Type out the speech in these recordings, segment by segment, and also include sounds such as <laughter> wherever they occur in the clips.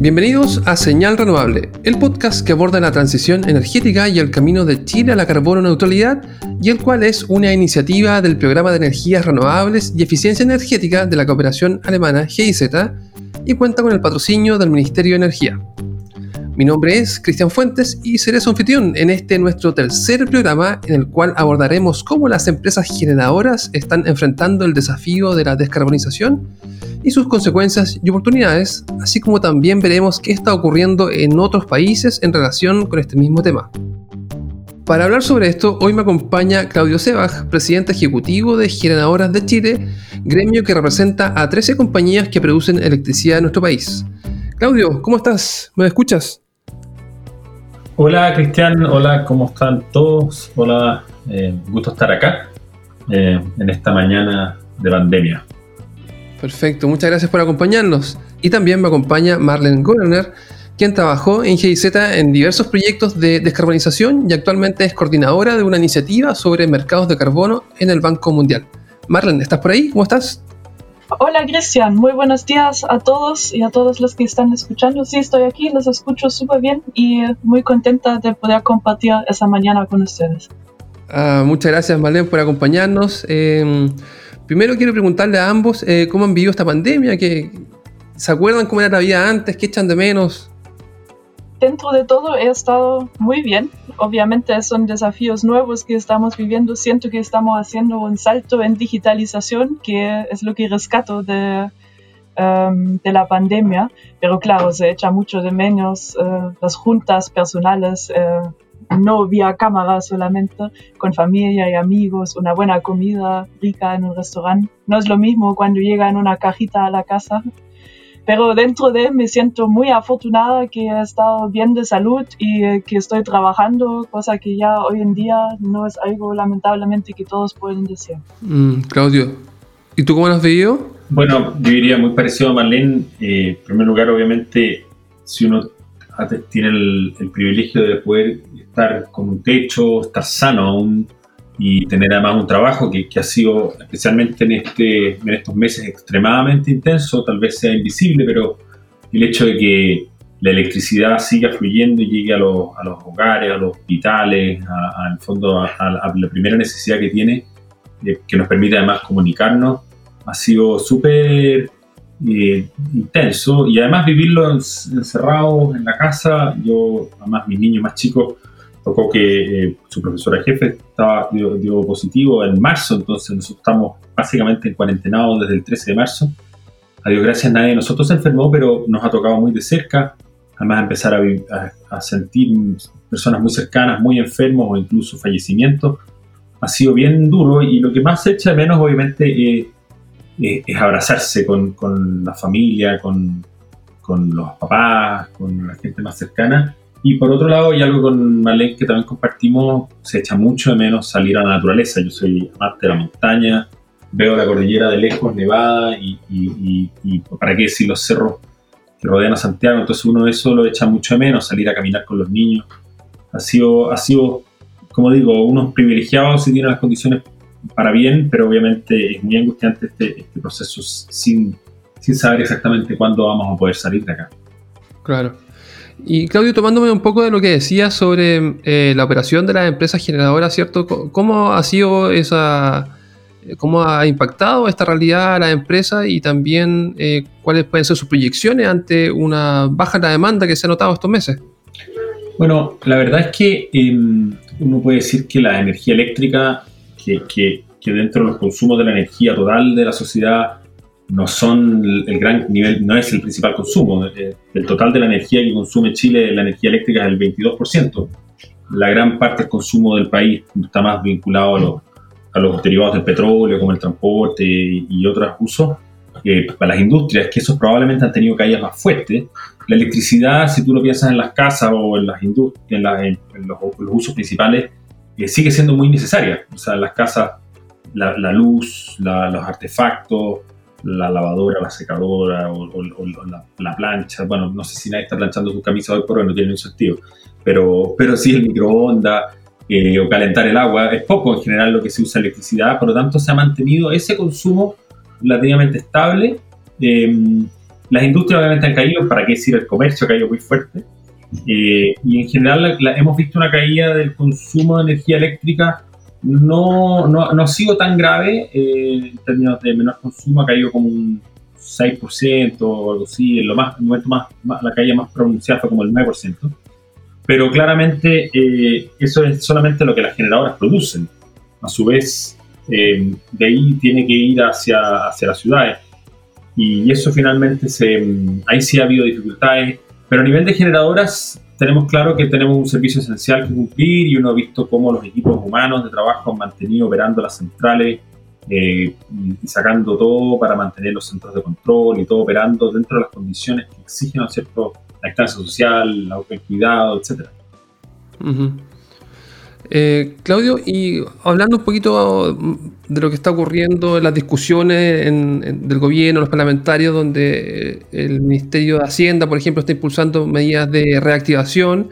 Bienvenidos a Señal Renovable, el podcast que aborda la transición energética y el camino de Chile a la carbono neutralidad y el cual es una iniciativa del Programa de Energías Renovables y Eficiencia Energética de la cooperación alemana GIZ y cuenta con el patrocinio del Ministerio de Energía. Mi nombre es Cristian Fuentes y seré su anfitrión en este nuestro tercer programa en el cual abordaremos cómo las empresas generadoras están enfrentando el desafío de la descarbonización y sus consecuencias y oportunidades, así como también veremos qué está ocurriendo en otros países en relación con este mismo tema. Para hablar sobre esto, hoy me acompaña Claudio Sebach, presidente ejecutivo de Generadoras de Chile, gremio que representa a 13 compañías que producen electricidad en nuestro país. Claudio, ¿cómo estás? ¿Me escuchas? Hola Cristian, hola, ¿cómo están todos? Hola, eh, gusto estar acá eh, en esta mañana de pandemia. Perfecto, muchas gracias por acompañarnos. Y también me acompaña Marlene Gorner, quien trabajó en GIZ en diversos proyectos de descarbonización y actualmente es coordinadora de una iniciativa sobre mercados de carbono en el Banco Mundial. Marlene, ¿estás por ahí? ¿Cómo estás? Hola Cristian, muy buenos días a todos y a todos los que están escuchando. Sí, estoy aquí, los escucho súper bien y muy contenta de poder compartir esa mañana con ustedes. Ah, muchas gracias Marlene por acompañarnos. Em, primero quiero preguntarle a ambos eh, cómo han vivido esta pandemia, ¿se acuerdan cómo era la vida antes? ¿Qué echan de menos? Dentro de todo he estado muy bien. Obviamente son desafíos nuevos que estamos viviendo. Siento que estamos haciendo un salto en digitalización, que es lo que rescato de, em, la pandemia. Pero claro, se echa mucho de menos eh, las juntas personales. Eh, no vía cámara solamente, con familia y amigos, una buena comida rica en un restaurante. No es lo mismo cuando llega en una cajita a la casa pero dentro de me siento muy afortunada que he estado bien de salud y eh, que estoy trabajando, cosa que ya hoy en día no es algo lamentablemente que todos pueden decir. Mm, Claudio, ¿y tú cómo lo has vivido? Bueno, yo diría muy parecido a Marlene. Eh, en primer lugar, obviamente, si uno tiene el, el, privilegio de poder estar con un techo, estar sano aún, y tener además un trabajo que, que, ha sido, especialmente en, este, en estos meses, extremadamente intenso, tal vez sea invisible, pero el hecho de que la electricidad siga fluyendo y llegue a los, a los hogares, a los hospitales, al fondo a, la primera necesidad que tiene, eh, que nos permite además comunicarnos, ha sido súper eh, intenso. Y además vivirlo encerrados en la casa, yo, además mis niños más chicos, tocó que eh, su profesora jefe estaba, dio, positivo en marzo, entonces nosotros estamos básicamente en cuarentenados desde el 13 de marzo. A Dios gracias, nadie de nosotros se enfermó, pero nos ha tocado muy de cerca. Además, empezar a, a, sentir personas muy cercanas, muy enfermos o incluso fallecimientos. Ha sido bien duro y lo que más se echa de menos, obviamente, eh, eh, es abrazarse con, con la familia, con, con los papás, con la gente más cercana y por otro lado, hay algo con Marlene que también compartimos, se echa mucho de menos salir a la naturaleza. Yo soy amante de la montaña, veo la cordillera de lejos, nevada, y, y, y, para qué decir los cerros que rodean a Santiago. Entonces uno de eso lo echa mucho de menos, salir a caminar con los niños. Ha sido, ha sido como digo, unos privilegiados si tienen las condiciones para bien, pero obviamente es muy angustiante este, este proceso sin, sin saber exactamente cuándo vamos a poder salir de acá. Claro. Y Claudio, tomándome un poco de lo que decías sobre eh, la operación de las empresas generadoras, ¿cierto? ¿Cómo ha sido esa, cómo ha impactado esta realidad a la empresa y también eh, cuáles pueden ser sus proyecciones ante una baja en la demanda que se ha notado estos meses? Bueno, la verdad es que em, uno puede decir que la energía eléctrica, que, que, que dentro de los consumos de la energía total de la sociedad no son el gran nivel, no es el principal consumo. Eh, el total de la energía que consume Chile, la energía eléctrica, es el 22%. La gran parte del consumo del país está más vinculado a los, a los derivados del petróleo, como el transporte y, otros usos. Eh, para las industrias, que esos probablemente han tenido caídas más fuertes. La electricidad, si tú lo piensas en las casas o en, las en, los, usos principales, eh, sigue siendo muy necesaria. O sea, en las casas, la, luz, los artefactos, la lavadora, la secadora o, la, plancha. Bueno, no sé si nadie está planchando su camisa hoy por hoy, no tiene un sentido, pero, pero sí el microondas eh, o calentar el agua. Es poco en general lo que se usa electricidad, por lo tanto se ha mantenido ese consumo relativamente estable. Em, Las industrias obviamente han caído, ¿para qué decir el comercio ha caído muy fuerte? Eh, y en general hemos visto una caída del consumo de energía eléctrica no, no, no ha sido tan grave eh, en términos de menor consumo, ha caído como un 6% o algo así, en lo más, el momento más, la caída más pronunciada fue como el 9%, pero claramente eh, eso es solamente lo que las generadoras producen. A su vez, de ahí tiene que ir hacia, hacia las ciudades. Y eso finalmente se, ahí sí ha habido dificultades. Pero a nivel de generadoras, tenemos claro que tenemos un servicio esencial que cumplir y uno ha visto cómo los equipos humanos de trabajo han mantenido operando las centrales eh, y sacando todo para mantener los centros de control y todo operando dentro de las condiciones que exigen, ¿no cierto?, la distancia social, el cuidado, etc. Eh, Claudio, y hablando un poquito de lo que está ocurriendo en las discusiones del gobierno, los parlamentarios, donde el Ministerio de Hacienda, por ejemplo, está impulsando medidas de reactivación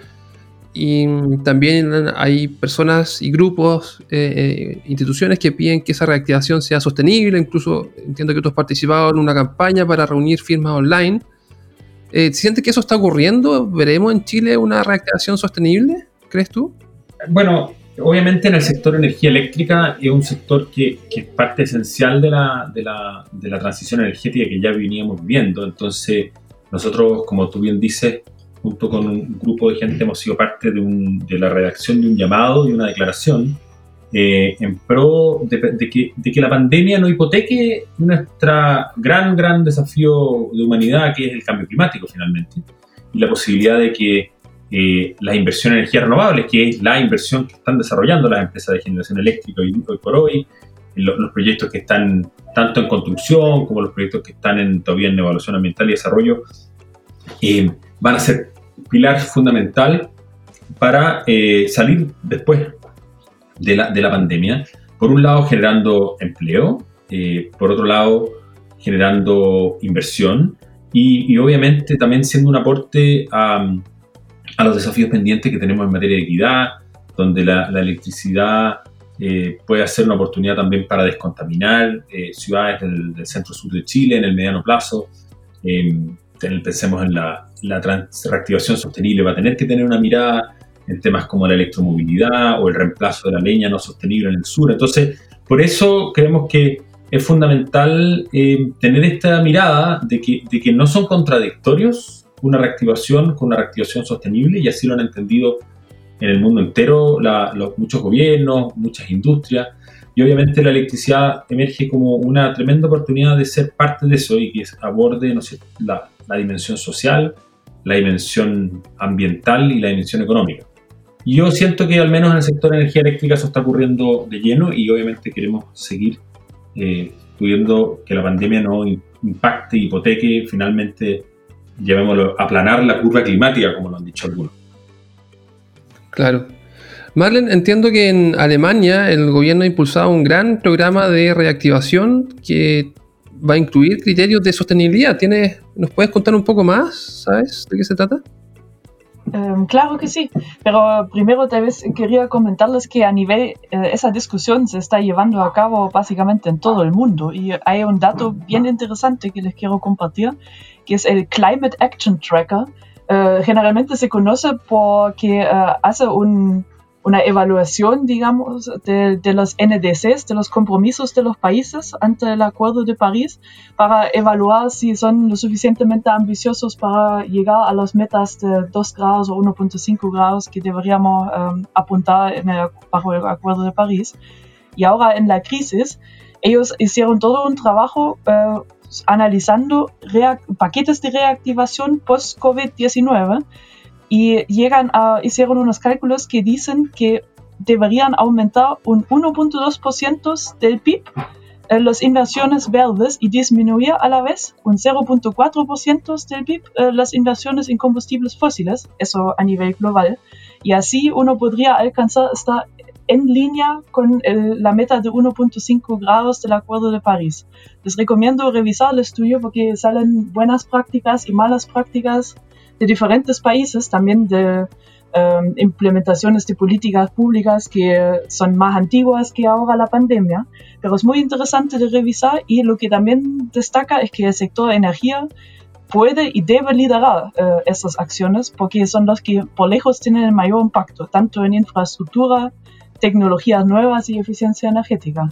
y también hay personas y grupos, eh, eh, instituciones que piden que esa reactivación sea sostenible, incluso entiendo que tú has participado en una campaña para reunir firmas online. Eh, ¿Sientes que eso está ocurriendo? ¿Veremos en Chile una reactivación sostenible? ¿Crees tú? Bueno, obviamente en el sector energía eléctrica es un sector que, es parte esencial de la, de, la, de la, transición energética que ya veníamos viendo. Entonces, nosotros, como tú bien dices, junto con un grupo de gente hemos sido parte de, un, de la redacción de un llamado y una declaración eh, en pro de, que, de, que, la pandemia no hipoteque nuestro gran, gran desafío de humanidad, que es el cambio climático finalmente, y la posibilidad de que eh, la inversión en energías renovables, que es la inversión que están desarrollando las empresas de generación eléctrica hoy, por hoy, los, proyectos que están tanto en construcción como los proyectos que están en, todavía en evaluación ambiental y desarrollo, eh, van a ser pilar fundamental para eh, salir después de la, de la, pandemia. Por un lado, generando empleo, eh, por otro lado, generando inversión y, y, obviamente también siendo un aporte a a los desafíos pendientes que tenemos en materia de equidad, donde la, electricidad eh, puede ser una oportunidad también para descontaminar eh, ciudades del, centro-sur de Chile en el mediano plazo. Em, pensemos en la, la reactivación sostenible, va a tener que tener una mirada en temas como la electromovilidad o el reemplazo de la leña no sostenible en el sur. Entonces, por eso creemos que es fundamental eh, tener esta mirada de que, de que no son contradictorios una reactivación con una reactivación sostenible y así lo han entendido en el mundo entero los, muchos gobiernos, muchas industrias y obviamente la electricidad emerge como una tremenda oportunidad de ser parte de eso y que aborde no sé, la, la dimensión social, la dimensión ambiental y la dimensión económica. Y yo siento que al menos en el sector de energía eléctrica eso está ocurriendo de lleno y obviamente queremos seguir eh, pudiendo que la pandemia no impacte, hipoteque finalmente llamémoslo, aplanar la curva climática, como lo han dicho algunos. Claro. Marlen, entiendo que en Alemania el gobierno ha impulsado un gran programa de reactivación que va a incluir criterios de sostenibilidad. ¿Tienes, ¿Nos puedes contar un poco más? ¿Sabes de qué se trata? Em, claro que sí, pero primero tal vez quería comentarles que a nivel, eh, esa discusión se está llevando a cabo básicamente en todo el mundo y hay un dato bien interesante que les quiero compartir que es el Climate Action Tracker. Eh, generalmente se conoce porque eh, hace una evaluación, digamos, de, los NDCs, de los compromisos de los países ante el Acuerdo de París, para evaluar si son lo suficientemente ambiciosos para llegar a las metas de 2 grados o 1.5 grados que deberíamos eh, apuntar en el, bajo el Acuerdo de París. Y ahora en la crisis, ellos hicieron todo un trabajo analizando paquetes de reactivación post-COVID-19 y llegan a, hicieron unos cálculos que dicen que deberían aumentar un 1.2% del PIB las inversiones verdes y disminuir a la vez un 0.4% del PIB las inversiones en combustibles fósiles, eso a nivel global. Y así uno podría alcanzar esta en línea con la meta de 1.5 grados del Acuerdo de París. Les recomiendo revisar el estudio porque salen buenas prácticas y malas prácticas de diferentes países, también de em, implementaciones de políticas públicas que son más antiguas que ahora la pandemia, pero es muy interesante de revisar y lo que también destaca es que el sector de energía puede y debe liderar eh, estas acciones porque son los que por lejos tienen el mayor impacto, tanto en infraestructura, tecnologías nuevas y eficiencia energética.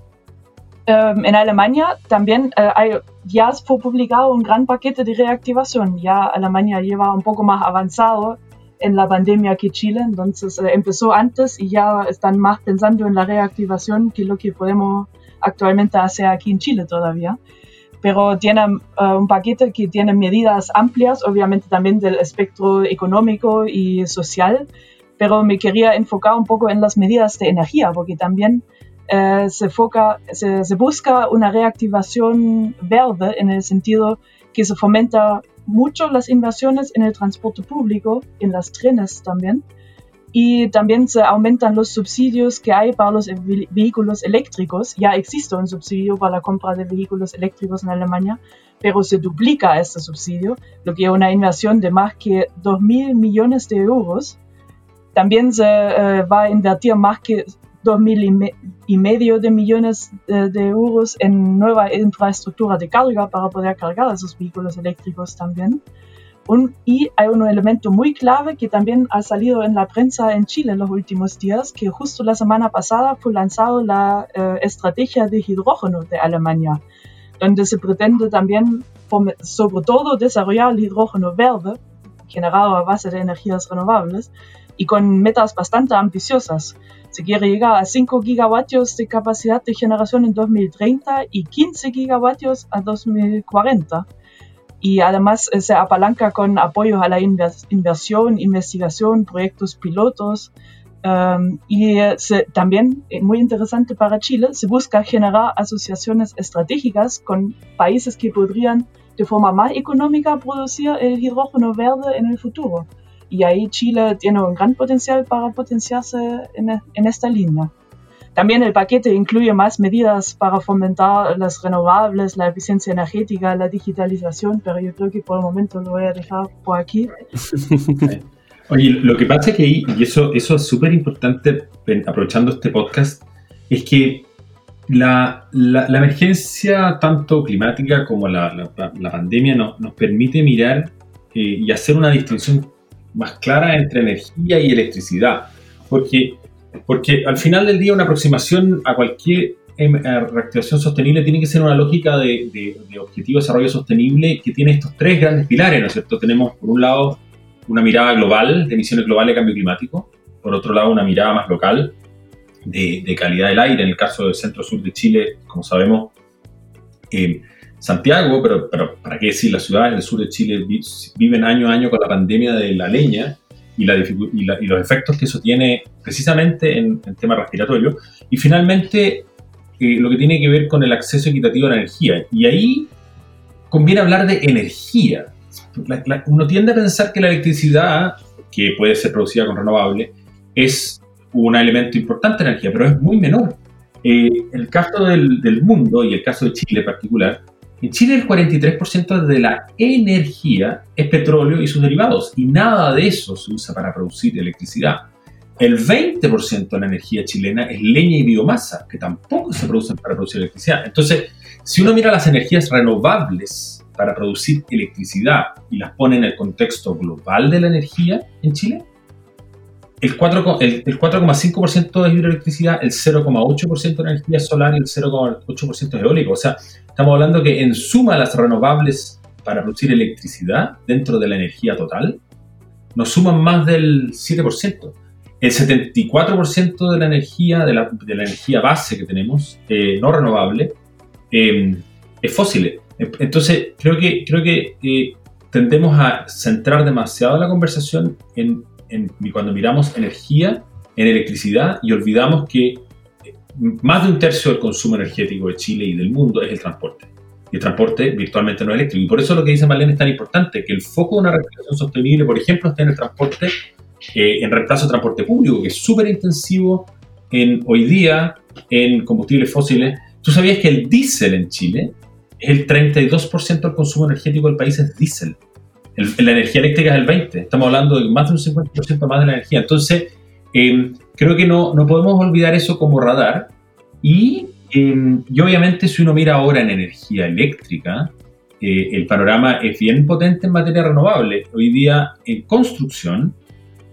Em, en Alemania también eh, hay, ya fue publicado un gran paquete de reactivación. Ya Alemania lleva un poco más avanzado en la pandemia que Chile, entonces eh, empezó antes y ya están más pensando en la reactivación que lo que podemos actualmente hacer aquí en Chile todavía. Pero tiene eh, un paquete que tiene medidas amplias, obviamente también del espectro económico y social, pero me quería enfocar un poco en las medidas de energía, porque también eh, se, foca, se, se, busca una reactivación verde en el sentido que se fomenta mucho las inversiones en el transporte público, en las trenes también, y también se aumentan los subsidios que hay para los vehículos eléctricos. Ya existe un subsidio para la compra de vehículos eléctricos en Alemania, pero se duplica este subsidio, lo que es una inversión de más que 2.000 millones de euros. También se eh, va a invertir más que 2.000 y medio de millones de, de, euros en nueva infraestructura de carga para poder cargar esos vehículos eléctricos también. Y hay un elemento muy clave que también ha salido en la prensa en Chile en los últimos días, que justo la semana pasada fue lanzado la eh, estrategia de hidrógeno de Alemania, donde se pretende también, sobre todo, desarrollar el hidrógeno verde, generado a base de energías renovables, y con metas bastante ambiciosas. Se quiere llegar a 5 gigavatios de capacidad de generación en 2030 y 15 gigavatios a 2040 y además eh, se apalanca con apoyo a la inversión, investigación, proyectos pilotos. Um, y eh, también, eh, muy interesante para Chile, se busca generar asociaciones estratégicas con países que podrían de forma más económica producir el hidrógeno verde en el futuro. Y ahí Chile tiene un gran potencial para potenciarse en, en esta línea. También el paquete incluye más medidas para fomentar las renovables, la eficiencia energética, la digitalización, pero yo creo que por el momento lo voy a dejar por aquí. <laughs> Oye, lo que pasa es que, y eso, eso es súper importante, aprovechando este podcast, es que la, la, emergencia tanto climática como la, la pandemia nos permite mirar eh, y hacer una distinción más clara entre energía y electricidad. Porque porque al final del día una aproximación a cualquier em, reactivación sostenible tiene que ser una lógica de, de, objetivo de desarrollo sostenible que tiene estos tres grandes pilares, ¿no es cierto? Tenemos por un lado una mirada global de emisiones globales de cambio climático, por otro lado una mirada más local de, calidad del aire, en el caso del centro-sur de Chile, como sabemos, eh, Santiago, pero, pero para qué decir, las ciudades del sur de Chile viven año a año con la pandemia de la leña, y, la, y, los efectos que eso tiene precisamente en, el tema respiratorio. Y finalmente, eh, lo que tiene que ver con el acceso equitativo a la energía. Y ahí conviene hablar de energía. uno tiende a pensar que la electricidad, que puede ser producida con renovable, es un elemento importante de energía, pero es muy menor. Eh, el caso del, del mundo y el caso de Chile en particular, en Chile el 43% de la energía es petróleo y sus derivados y nada de eso se usa para producir electricidad. El 20% de la energía chilena es leña y biomasa, que tampoco se producen para producir electricidad. Entonces, si uno mira las energías renovables para producir electricidad y las pone en el contexto global de la energía en Chile, el 4,5% de hidroelectricidad, el 0,8% de energía solar y el 0,8% de eólico. O sea, estamos hablando que en suma las renovables para producir electricidad dentro de la energía total nos suman más del 7%. El 74% de la energía, de la, energía base que tenemos, eh, no renovable, em, es fósil. Entonces, creo que, creo que eh, tendemos a centrar demasiado la conversación en cuando miramos energía en electricidad y olvidamos que más de un tercio del consumo energético de Chile y del mundo es el transporte. Y el transporte virtualmente no es eléctrico. Y por eso lo que dice Marlene es tan importante, que el foco de una recuperación sostenible, por ejemplo, esté en el transporte, eh, en reemplazo de transporte público, que es súper intensivo en, hoy día en combustibles fósiles. ¿Tú sabías que el diésel en Chile es el 32% del consumo energético del país es diésel? La energía eléctrica es el 20%, estamos hablando de más de un 50% más de la energía. Entonces, em, creo que no, no podemos olvidar eso como radar. Y, em, y, obviamente si uno mira ahora en energía eléctrica, eh, el panorama es bien potente en materia renovable. Hoy día en construcción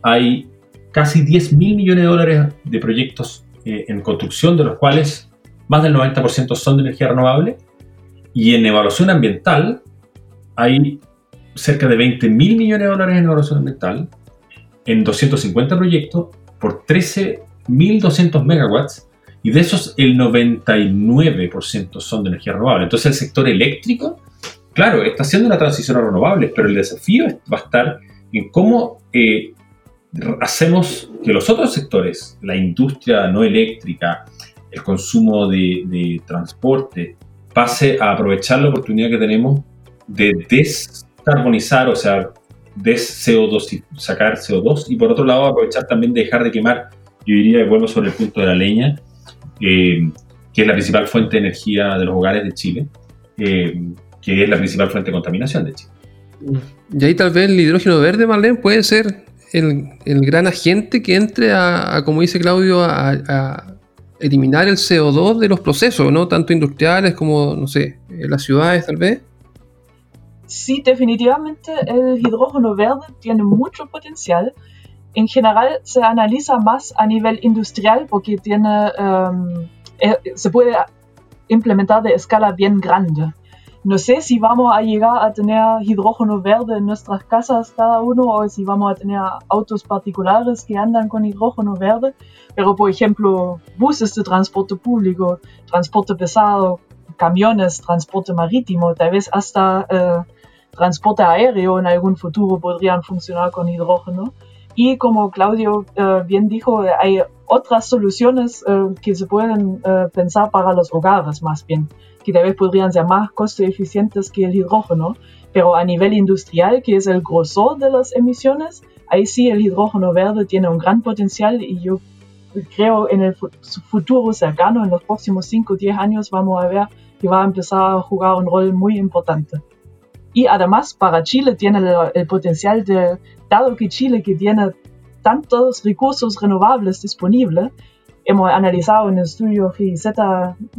hay casi 10 mil millones de dólares de proyectos eh, en construcción, de los cuales más del 90% son de energía renovable. Y en evaluación ambiental hay cerca de 20 mil millones de dólares en evaluación ambiental en 250 proyectos por 13.200 megawatts y de esos el 99% son de energía renovable. Entonces el sector eléctrico, claro, está haciendo una transición a renovables, pero el desafío va a estar en cómo eh, hacemos que los otros sectores, la industria no eléctrica, el consumo de, transporte, pase a aprovechar la oportunidad que tenemos de descarbonizar, o sea, des CO2 y sacar CO2, y por otro lado aprovechar también de dejar de quemar, yo diría, y vuelvo sobre el punto de la leña, eh, que es la principal fuente de energía de los hogares de Chile, eh, que es la principal fuente de contaminación de Chile. Y ahí tal vez el hidrógeno verde, Marlene, puede ser el, gran agente que entre a, como dice Claudio, a, eliminar el CO2 de los procesos, ¿no? Tanto industriales como, no sé, en las ciudades tal vez. Sí, definitivamente el hidrógeno verde tiene mucho potencial. En general se analiza más a nivel industrial porque tiene, eh, se puede implementar de escala bien grande. No sé si vamos a llegar a tener hidrógeno verde en nuestras casas cada uno o si vamos a tener autos particulares que andan con hidrógeno verde, pero por ejemplo buses de transporte público, transporte pesado, camiones, transporte marítimo, tal vez hasta eh, transporte aéreo en algún futuro podrían funcionar con hidrógeno. Y como Claudio eh, bien dijo, hay otras soluciones eh, que se pueden pensar para los hogares más bien que tal vez podrían ser más costo eficientes que el hidrógeno, pero a nivel industrial, que es el grosor de las emisiones, ahí sí el hidrógeno verde tiene un gran potencial y yo creo en el futuro cercano, en los próximos 5 o 10 años, vamos a ver va a empezar a jugar un rol muy importante. Y además para Chile tiene el, el potencial de, dado que Chile que tiene tantos recursos renovables disponibles, hemos analizado en el estudio GIZ,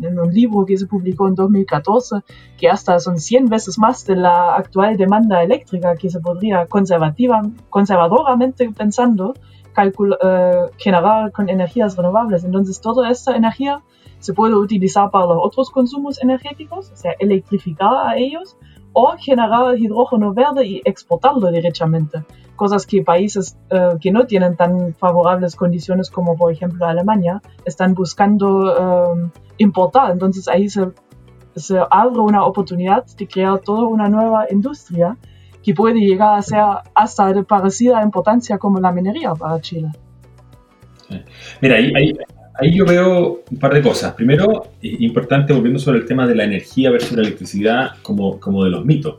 en un libro que se publicó en 2014, que hasta son 100 veces más de la actual demanda eléctrica que se podría conservativa, conservadoramente pensando eh, generar con energías renovables. Entonces, toda esta energía se puede utilizar para los otros consumos energéticos, o sea, electrificar a ellos, o generar hidrógeno verde y exportarlo directamente cosas que países eh, que no tienen tan favorables condiciones como por ejemplo Alemania están buscando eh, importar. Entonces ahí se, abre una oportunidad de crear toda una nueva industria que puede llegar a ser hasta de parecida importancia como la minería para Chile. Mira, ahí, ahí yo veo un par de cosas. Primero, importante volviendo sobre el tema de la energía versus la electricidad como, como de los mitos.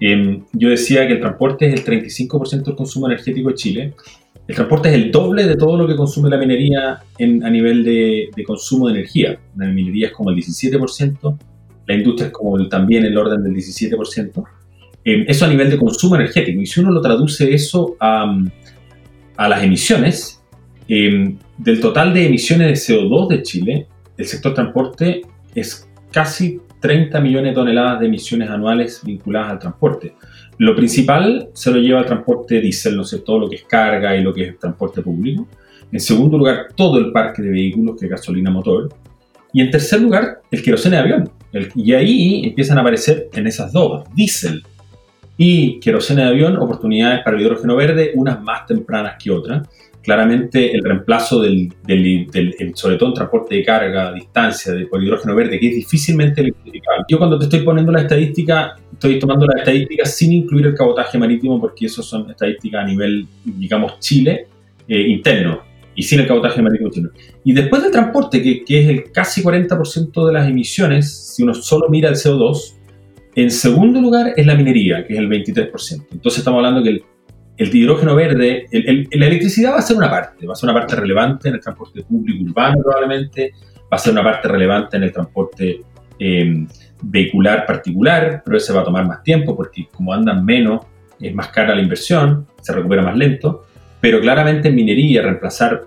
Em, yo decía que el transporte es el 35% del consumo energético de Chile. El transporte es el doble de todo lo que consume la minería en, a nivel de, consumo de energía. La minería es como el 17%, la industria es como también el orden del 17%. Em, eso a nivel de consumo energético. Y si uno lo traduce eso a, a las emisiones, em, del total de emisiones de CO2 de Chile, el sector transporte es casi 30 millones de toneladas de emisiones anuales vinculadas al transporte. Lo principal se lo lleva el transporte diésel, no sé, todo lo que es carga y lo que es transporte público. En segundo lugar, todo el parque de vehículos que es gasolina motor. Y en tercer lugar, el queroseno de avión. y ahí empiezan a aparecer en esas dos, diésel y queroseno de avión, oportunidades para el hidrógeno verde, unas más tempranas que otras claramente el reemplazo del, en transporte de carga distancia de, por hidrógeno verde, que es difícilmente electrificable. Yo cuando te estoy poniendo la estadística, estoy tomando la estadística sin incluir el cabotaje marítimo, porque eso son estadísticas a nivel, digamos, Chile, eh, interno, y sin el cabotaje marítimo. Y después del transporte, que, que es el casi 40% de las emisiones, si uno solo mira el CO2, en segundo lugar es la minería, que es el 23%. Entonces estamos hablando que el el hidrógeno verde, la electricidad va a ser una parte, va a ser una parte relevante en el transporte público urbano probablemente, va a ser una parte relevante en el transporte em, vehicular particular, pero ese va a tomar más tiempo porque como andan menos, es más cara la inversión, se recupera más lento, pero claramente en minería reemplazar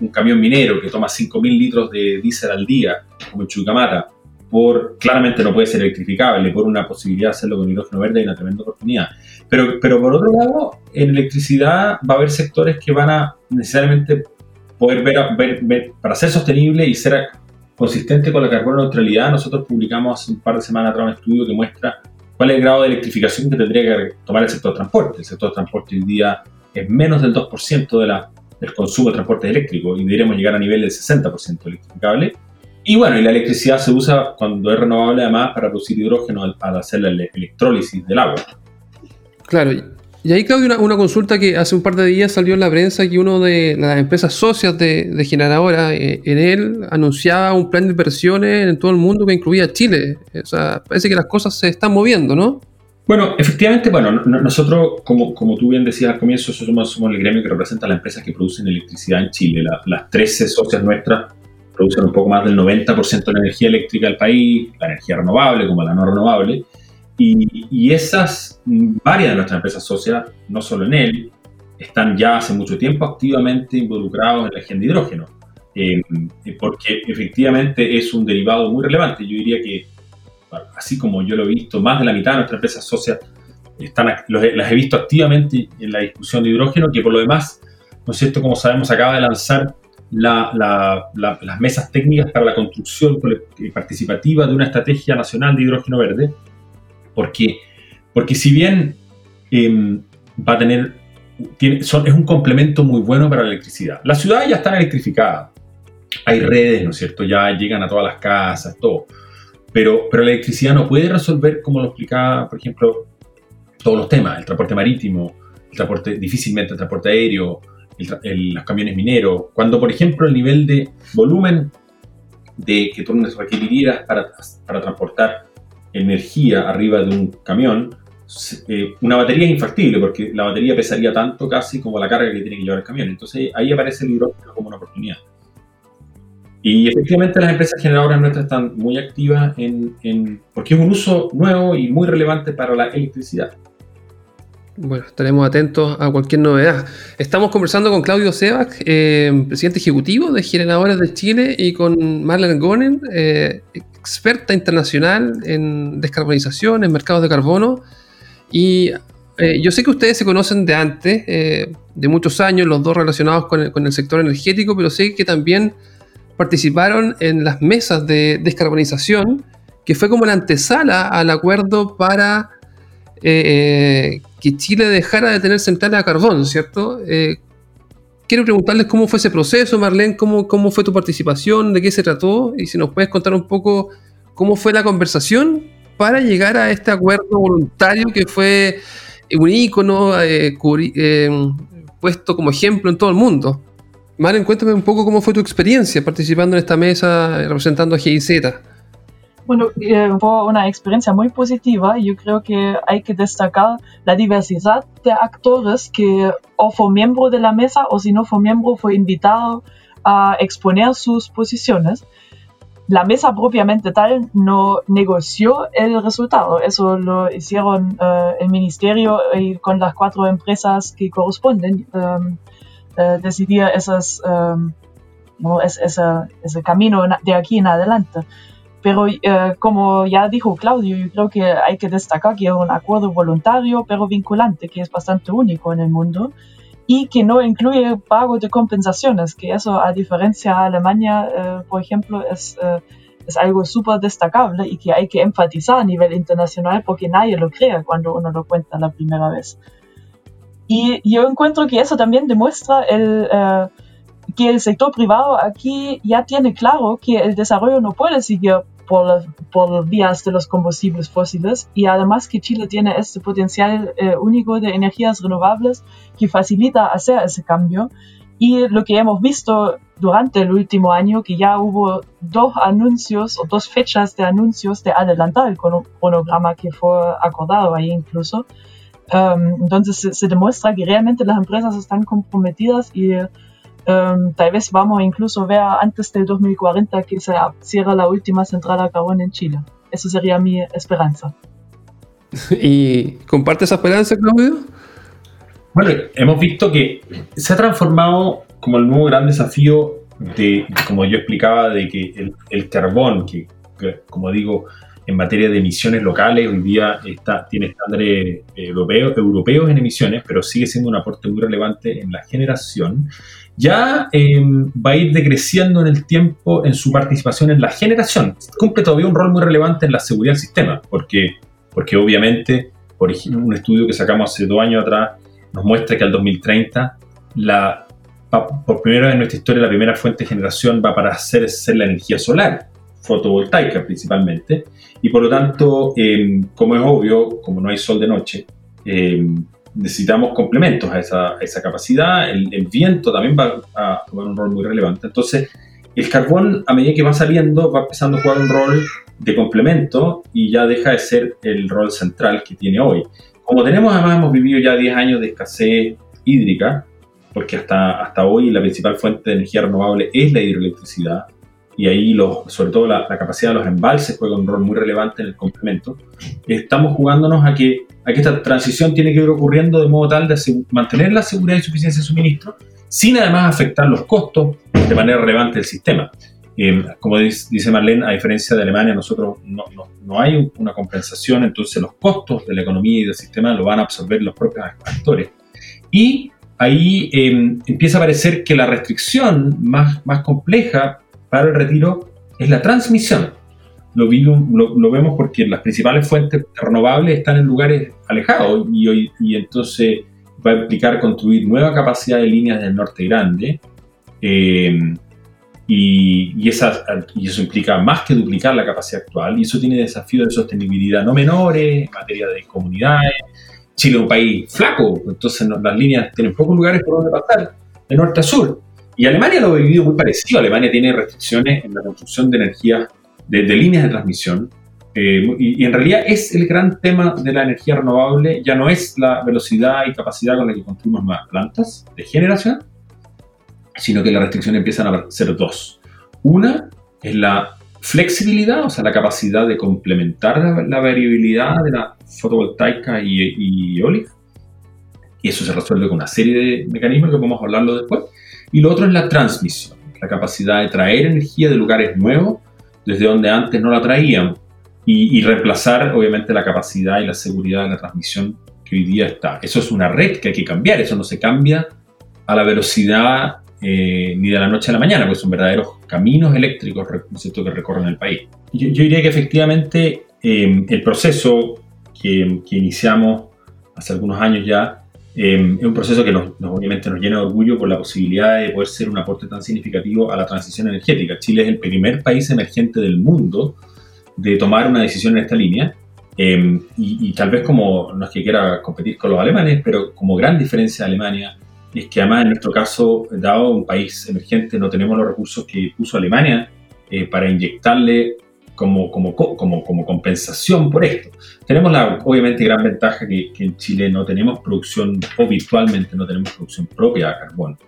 un camión minero que toma 5.000 litros de diésel al día, como en Chucamata, por, claramente no puede ser electrificable, por una posibilidad de hacerlo con hidrógeno verde hay una tremenda oportunidad. Pero, pero por otro lado, en electricidad va a haber sectores que van a necesariamente poder ver, ver, para ser sostenible y ser consistente con la carbono neutralidad, nosotros publicamos hace un par de semanas atrás un estudio que muestra cuál es el grado de electrificación que tendría que tomar el sector de transporte. El sector de transporte hoy día es menos del 2% de la, del consumo de transporte eléctrico y deberíamos llegar a nivel del 60% electrificable. Y bueno, y la electricidad se usa cuando es renovable además para producir hidrógeno para hacer la electrólisis del agua. Claro, y ahí, Claudio, una, consulta que hace un par de días salió en la prensa que uno de las empresas socias de, de Generadora, eh, en él, anunciaba un plan de inversiones en todo el mundo que incluía Chile. O sea, parece que las cosas se están moviendo, ¿no? Bueno, efectivamente, bueno, nosotros, como, como tú bien decías al comienzo, somos, somos el gremio que representa a las empresas que producen electricidad en Chile. las 13 socias nuestras producen un poco más del 90% de la energía eléctrica del país, la energía renovable como la no renovable. Y, esas, varias de nuestras empresas socias, no solo en él, están ya hace mucho tiempo activamente involucrados en la agenda de hidrógeno, eh, porque efectivamente es un derivado muy relevante. Yo diría que, así como yo lo he visto, más de la mitad de nuestras empresas socias están, las he visto activamente en la discusión de hidrógeno, que por lo demás, ¿no es cierto? Como sabemos, acaba de lanzar las mesas técnicas para la construcción participativa de una estrategia nacional de hidrógeno verde, porque, porque si bien em, va a tener, es un complemento muy bueno para la electricidad. Las ciudades ya están electrificadas, hay redes, ¿no es cierto? Ya llegan a todas las casas, todo. Pero, pero la electricidad no puede resolver, como lo explicaba, por ejemplo, todos los temas, el transporte marítimo, el transporte, difícilmente el transporte aéreo, los camiones mineros, cuando por ejemplo el nivel de volumen de que tú requerirías para, para transportar energía arriba de un camión, eh, una batería es infactible porque la batería pesaría tanto casi como la carga que tiene que llevar el camión. Entonces ahí aparece el hidrógeno como una oportunidad. Y efectivamente las empresas generadoras nuestras están muy activas en, en, porque es un uso nuevo y muy relevante para la electricidad. Bueno, estaremos atentos a cualquier novedad. Estamos conversando con Claudio Sebach, eh, presidente ejecutivo de Generadores de Chile, y con Marlene Gonen, eh, experta internacional en descarbonización, en mercados de carbono. Y eh, yo sé que ustedes se conocen de antes, de muchos años, los dos relacionados con el, sector energético, pero sé que también participaron en las mesas de descarbonización, que fue como la antesala al acuerdo para que Chile dejara de tener centrales a carbón, ¿cierto? Eh, quiero preguntarles cómo fue ese proceso, Marlene, cómo, cómo fue tu participación, de qué se trató y si nos puedes contar un poco cómo fue la conversación para llegar a este acuerdo voluntario que fue un ícono eh, puesto como ejemplo en todo el mundo. Marlene, cuéntame un poco cómo fue tu experiencia participando en esta mesa representando a GIZ. Bueno, eh, fue una experiencia muy positiva yo creo que hay que destacar la diversidad de actores que o fue miembro de la mesa o si no fue miembro fue invitado a exponer sus posiciones. La mesa propiamente tal no negoció el resultado, eso lo hicieron eh, el ministerio y con las cuatro empresas que corresponden, um, eh, decidía esas, um, ese camino de aquí en adelante. Pero eh, como ya dijo Claudio, yo creo que hay que destacar que es un acuerdo voluntario pero vinculante, que es bastante único en el mundo y que no incluye pago de compensaciones, que eso a diferencia de Alemania, eh, por ejemplo, es, eh, es algo súper destacable y que hay que enfatizar a nivel internacional porque nadie lo crea cuando uno lo cuenta la primera vez. Y yo encuentro que eso también demuestra el, que el sector privado aquí ya tiene claro que el desarrollo no puede seguir por, por vías de los combustibles fósiles y además que Chile tiene este potencial eh, único de energías renovables que facilita hacer ese cambio. Y lo que hemos visto durante el último año, que ya hubo dos anuncios o dos fechas de anuncios de adelantar el cronograma que fue acordado ahí incluso. Um, entonces se, se, demuestra que realmente las empresas están comprometidas y Um, tal vez vamos incluso a ver antes del 2040 que se cierra la última central a carbón en Chile. Esa sería mi esperanza. <laughs> ¿Y comparte esa esperanza, Claudio? Bueno, hemos visto que se ha transformado como el nuevo gran desafío de, como yo explicaba, de que el, carbón, que como digo, en materia de emisiones locales, hoy día está, tiene estándares eh, europeos, europeos en emisiones, pero sigue siendo un aporte muy relevante en la generación. Ya em, va a ir decreciendo en el tiempo en su participación en la generación. Cumple todavía un rol muy relevante en la seguridad del sistema, porque, porque obviamente, por un estudio que sacamos hace dos años atrás, nos muestra que al 2030 la, por primera vez en nuestra historia la primera fuente de generación va para ser, ser la energía solar fotovoltaica principalmente, y por lo tanto, em, como es obvio, como no hay sol de noche, em, necesitamos complementos a esa, esa capacidad, el, viento también va a jugar un rol muy relevante, entonces el carbón a medida que va saliendo va empezando a jugar un rol de complemento y ya deja de ser el rol central que tiene hoy. Como tenemos además, hemos vivido ya 10 años de escasez hídrica, porque hasta, hasta hoy la principal fuente de energía renovable es la hidroelectricidad, y ahí los, sobre todo la, capacidad de los embalses juega un rol muy relevante en el complemento, estamos jugándonos a que, a que esta transición tiene que ir ocurriendo de modo tal de mantener la seguridad y suficiencia de suministro, sin además afectar los costos de manera relevante del sistema. Eh, como dice Marlene, a diferencia de Alemania, nosotros no, no, no, hay una compensación, entonces los costos de la economía y del sistema lo van a absorber los propios actores. Y ahí eh, empieza a parecer que la restricción más, más compleja para el retiro es la transmisión. Lo, lo, vemos porque las principales fuentes renovables están en lugares alejados y, y entonces va a implicar construir nueva capacidad de líneas del norte grande eh, y, y, y, eso implica más que duplicar la capacidad actual y eso tiene desafíos de sostenibilidad no menores en materia de comunidades. Chile es un país flaco, entonces las líneas tienen pocos lugares por donde pasar, de norte a sur. Y Alemania lo ha vivido muy parecido. Alemania tiene restricciones en la construcción de energía, de, líneas de transmisión. Eh, y, en realidad es el gran tema de la energía renovable, ya no es la velocidad y capacidad con la que construimos nuevas plantas de generación, sino que las restricciones empiezan a ser dos. Una es la flexibilidad, o sea, la capacidad de complementar la, variabilidad de la fotovoltaica y, y eólica. Y eso se resuelve con una serie de mecanismos que podemos hablarlo después. Y lo otro es la transmisión, la capacidad de traer energía de lugares nuevos desde donde antes no la traíamos y, reemplazar obviamente la capacidad y la seguridad de la transmisión que hoy día está. Eso es una red que hay que cambiar, eso no se cambia a la velocidad eh, ni de la noche a la mañana, porque son verdaderos caminos eléctricos que recorren el país. Yo, diría que efectivamente eh, el proceso que, que iniciamos hace algunos años ya Em, es un proceso que nos, obviamente nos llena de orgullo por la posibilidad de poder ser un aporte tan significativo a la transición energética. Chile es el primer país emergente del mundo de tomar una decisión en esta línea. Em, y, tal vez como, no es que quiera competir con los alemanes, pero como gran diferencia de Alemania es que además en nuestro caso, dado un país emergente, no tenemos los recursos que puso Alemania eh, para inyectarle como, como, como, como compensación por esto. Tenemos la obviamente gran ventaja que, que, en Chile no tenemos producción, o virtualmente no tenemos producción propia de carbón.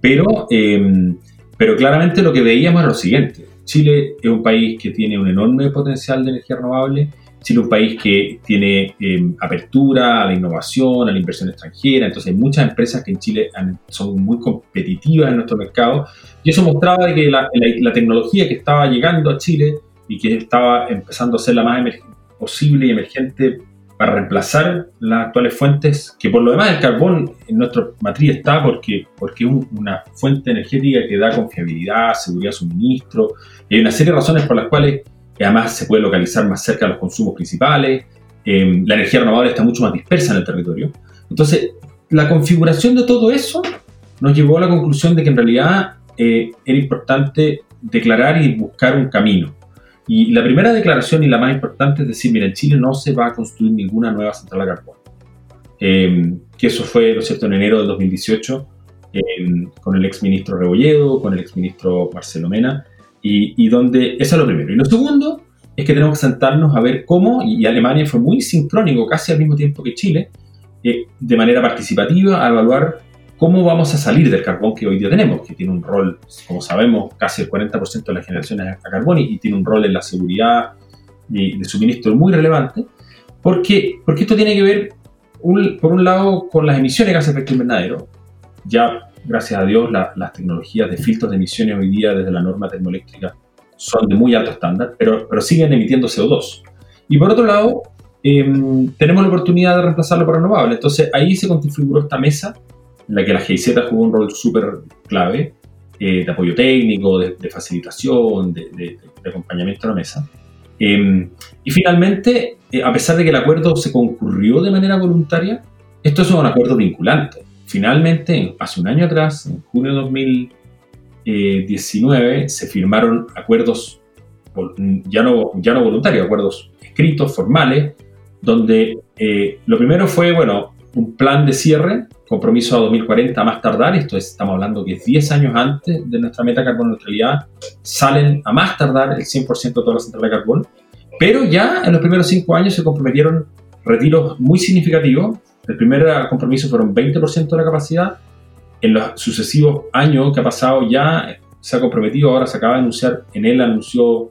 Pero, em, pero claramente lo que veíamos era lo siguiente. Chile es un país que tiene un enorme potencial de energía renovable. Chile es un país que tiene em, apertura a la innovación, a la inversión extranjera. Entonces hay muchas empresas que en Chile son muy competitivas en nuestro mercado. Y eso mostraba que la, la tecnología que estaba llegando a Chile y que estaba empezando a ser la más posible y emergente para reemplazar las actuales fuentes, que por lo demás el carbón en nuestra matriz está porque, porque es una fuente energética que da confiabilidad, seguridad de suministro, y hay una serie de razones por las cuales además se puede localizar más cerca de los consumos principales, eh, la energía renovable está mucho más dispersa en el territorio. Entonces, la configuración de todo eso nos llevó a la conclusión de que en realidad eh, era importante declarar y buscar un camino. Y la primera declaración y la más importante es decir, mira, en Chile no se va a construir ninguna nueva central a carbón. Em, que eso fue, ¿no es cierto?, en enero del 2018, em, con el exministro Rebolledo, con el exministro Marcelo Mena, y, y, donde, eso es lo primero. Y lo segundo es que tenemos que sentarnos a ver cómo, y, Alemania fue muy sincrónico, casi al mismo tiempo que Chile, eh, de manera participativa, a evaluar ¿Cómo vamos a salir del carbón que hoy día tenemos? Que tiene un rol, como sabemos, casi el 40% de las generaciones a carbón y, tiene un rol en la seguridad de, de suministro muy relevante. Porque, porque esto tiene que ver, por un lado, con las emisiones de gases de efecto invernadero. Ya, gracias a Dios, las tecnologías de filtros de emisiones hoy día desde la norma termoeléctrica son de muy alto estándar, pero, pero siguen emitiendo CO2. Y por otro lado, em, tenemos la oportunidad de reemplazarlo por renovable. Entonces ahí se configuró esta mesa en la que la GIZ jugó un rol súper clave eh, de apoyo técnico, de, facilitación, de, acompañamiento a la mesa. Em, y finalmente, eh, a pesar de que el acuerdo se concurrió de manera voluntaria, esto es un acuerdo vinculante. Finalmente, hace un año atrás, en junio de 2019, se firmaron acuerdos ya no, ya no voluntarios, acuerdos escritos, formales, donde eh, lo primero fue, bueno, un plan de cierre, compromiso a 2040 más tardar, esto es, estamos hablando que 10 años antes de nuestra meta carbono neutralidad, salen a más tardar el 100% de todas las centrales de carbón, pero ya en los primeros 5 años se comprometieron retiros muy significativos. El primer compromiso fueron 20% de la capacidad. En los sucesivos años que ha pasado ya se ha comprometido, ahora se acaba de anunciar, en él anunció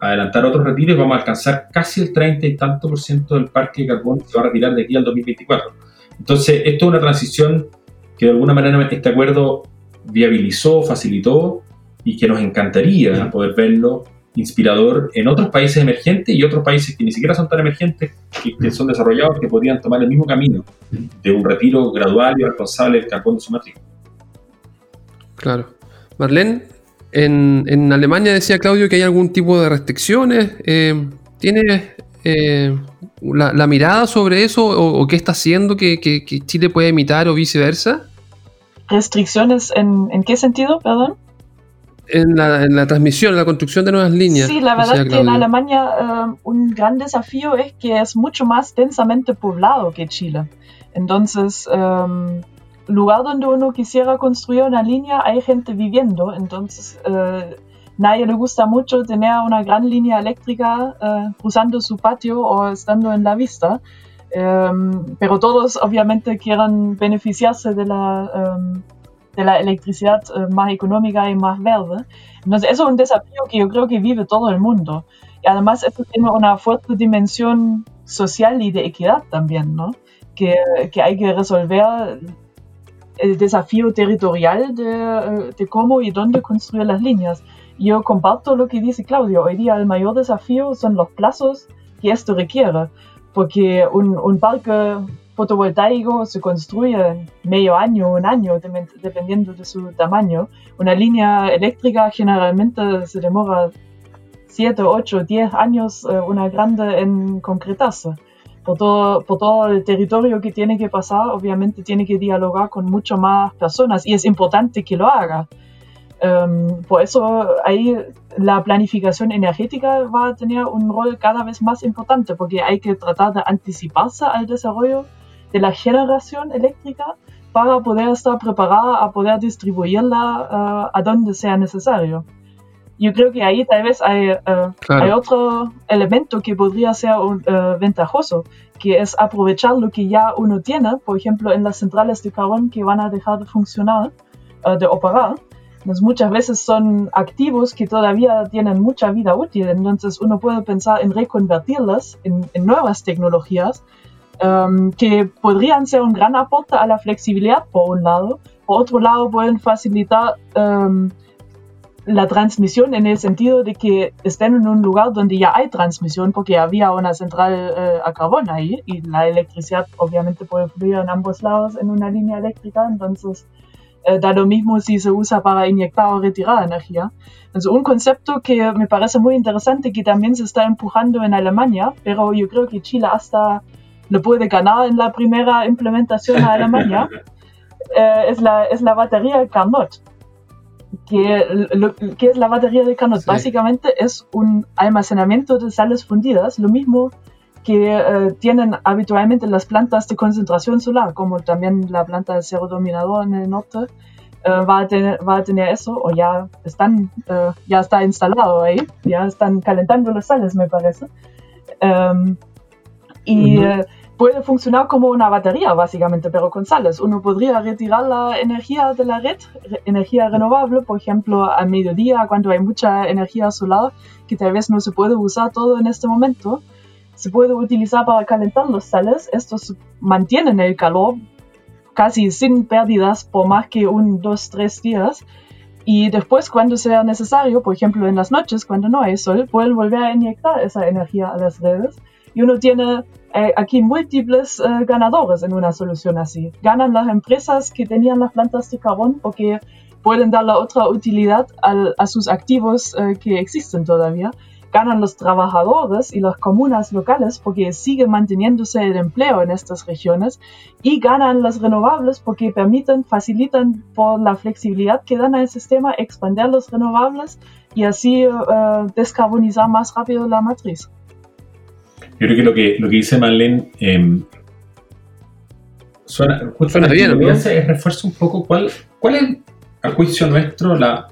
adelantar otros retiros vamos a alcanzar casi el 30 y tanto por ciento del parque de carbón que va a retirar de aquí al 2024. Entonces, esto es una transición que de alguna manera este acuerdo viabilizó, facilitó y que nos encantaría poder verlo inspirador en otros países emergentes y otros países que ni siquiera son tan emergentes, que, son desarrollados, que podrían tomar el mismo camino de un retiro gradual y responsable del carbón de su matriz. Claro. Marlene, en, Alemania decía Claudio que hay algún tipo de restricciones. Eh, ¿Tiene eh, la, mirada sobre eso o, qué está haciendo que, Chile pueda imitar o viceversa? ¿Restricciones en, qué sentido, perdón? En la, transmisión, en la construcción de nuevas líneas. Sí, la verdad es que en Alemania eh, un gran desafío es que es mucho más densamente poblado que Chile. Entonces, um, lugar donde uno quisiera construir una línea hay gente viviendo, entonces eh, nadie le gusta mucho tener una gran línea eléctrica eh, cruzando su patio o estando en la vista. Em, pero todos obviamente quieren beneficiarse de la, em, de la electricidad eh, más económica y más verde. Entonces eso es un desafío que yo creo que vive todo el mundo. Y además esto tiene una fuerte dimensión social y de equidad también, ¿no? Que, que hay que resolver el desafío territorial de, eh, de, cómo y dónde construir las líneas. Yo comparto lo que dice Claudio. Hoy día el mayor desafío son los plazos que esto requiere, porque un, un parque fotovoltaico se construye medio año, un año, dependiendo de su tamaño. Una línea eléctrica generalmente se demora 7, 8, 10 años, eh, una grande en concretarse. Por todo, por todo el territorio que tiene que pasar, obviamente tiene que dialogar con mucho más personas y es importante que lo haga. Em, por eso ahí la planificación energética va a tener un rol cada vez más importante porque hay que tratar de anticiparse al desarrollo de la generación eléctrica para poder estar preparada a poder distribuirla uh, a donde sea necesario. Yo creo que ahí tal vez hay, uh, hay otro elemento que podría ser uh, ventajoso, que es aprovechar lo que ya uno tiene, por ejemplo, en las centrales de carbón que van a dejar de funcionar, de operar, pues muchas veces son activos que todavía tienen mucha vida útil, entonces uno puede pensar en reconvertirlas en, nuevas tecnologías um, que podrían ser un gran aporte a la flexibilidad por un lado, por otro lado pueden facilitar um, la transmisión en el sentido de que estén en un lugar donde ya hay transmisión porque había una central uh, a carbón ahí y la electricidad obviamente puede fluir en ambos lados en una línea eléctrica, entonces eh, da lo mismo si se usa para inyectar o retirar energía. Entonces, un concepto que me parece muy interesante que también se está empujando en Alemania, pero yo creo que Chile hasta lo puede ganar en la primera implementación a Alemania, <laughs> eh, es, la, es la batería Carnot. Que, es la batería de Carnot? Básicamente es un almacenamiento de sales fundidas, lo mismo que eh, tienen habitualmente las plantas de concentración solar, como también la planta de Cerro Dominador en el norte, eh, va, a tener, va a tener eso, o ya, están, eh, ya está instalado ahí, ya están calentando las sales, me parece. Em, y puede funcionar como una batería, básicamente, pero con sales. Uno podría retirar la energía de la red, energía renovable, por ejemplo, a mediodía, cuando hay mucha energía solar, que tal vez no se puede usar todo en este momento se puede utilizar para calentar los sales. Estos mantienen el calor casi sin pérdidas por más que un, dos, tres días. y después cuando sea necesario, por ejemplo en las noches cuando no hay sol, pueden volver a inyectar esa energía a las redes y uno tiene eh, aquí múltiples eh, ganadores en una solución así. Ganan las empresas que tenían las plantas de carbón porque pueden dar la otra utilidad al, a sus activos eh, que existen todavía ganan los trabajadores y las comunas locales porque sigue manteniéndose el empleo en estas regiones y ganan las renovables porque permiten, facilitan por la flexibilidad que dan al sistema expandir los renovables y así uh, descarbonizar más rápido la matriz. Yo creo que lo que, lo que dice Marlene eh, suena, suena bien. Lo que hace es refuerza un poco cuál, cuál es, a juicio nuestro, la,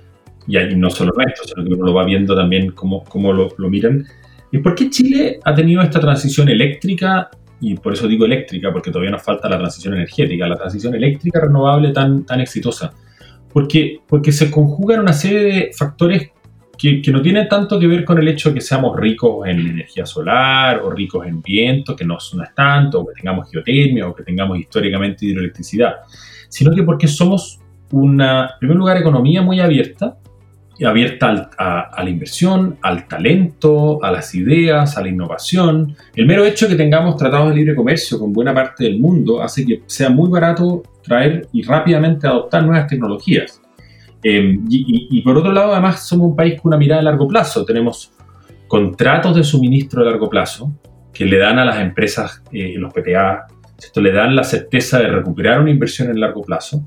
y no solo nuestro, sino que uno lo va viendo también cómo, cómo lo, lo, miran. ¿Y por qué Chile ha tenido esta transición eléctrica? Y por eso digo eléctrica, porque todavía nos falta la transición energética, la transición eléctrica renovable tan, tan exitosa. Porque, porque se conjugan una serie de factores que, que, no tienen tanto que ver con el hecho de que seamos ricos en energía solar o ricos en viento, que no, no es tanto, o que tengamos geotermia o que tengamos históricamente hidroelectricidad, sino que porque somos una, en primer lugar, economía muy abierta, abierta a, la inversión, al talento, a las ideas, a la innovación. El mero hecho de que tengamos tratados de libre comercio con buena parte del mundo hace que sea muy barato traer y rápidamente adoptar nuevas tecnologías. Eh, y, por otro lado, además, somos un país con una mirada a largo plazo. Tenemos contratos de suministro a largo plazo que le dan a las empresas, eh, los PPA, esto le dan la certeza de recuperar una inversión en largo plazo.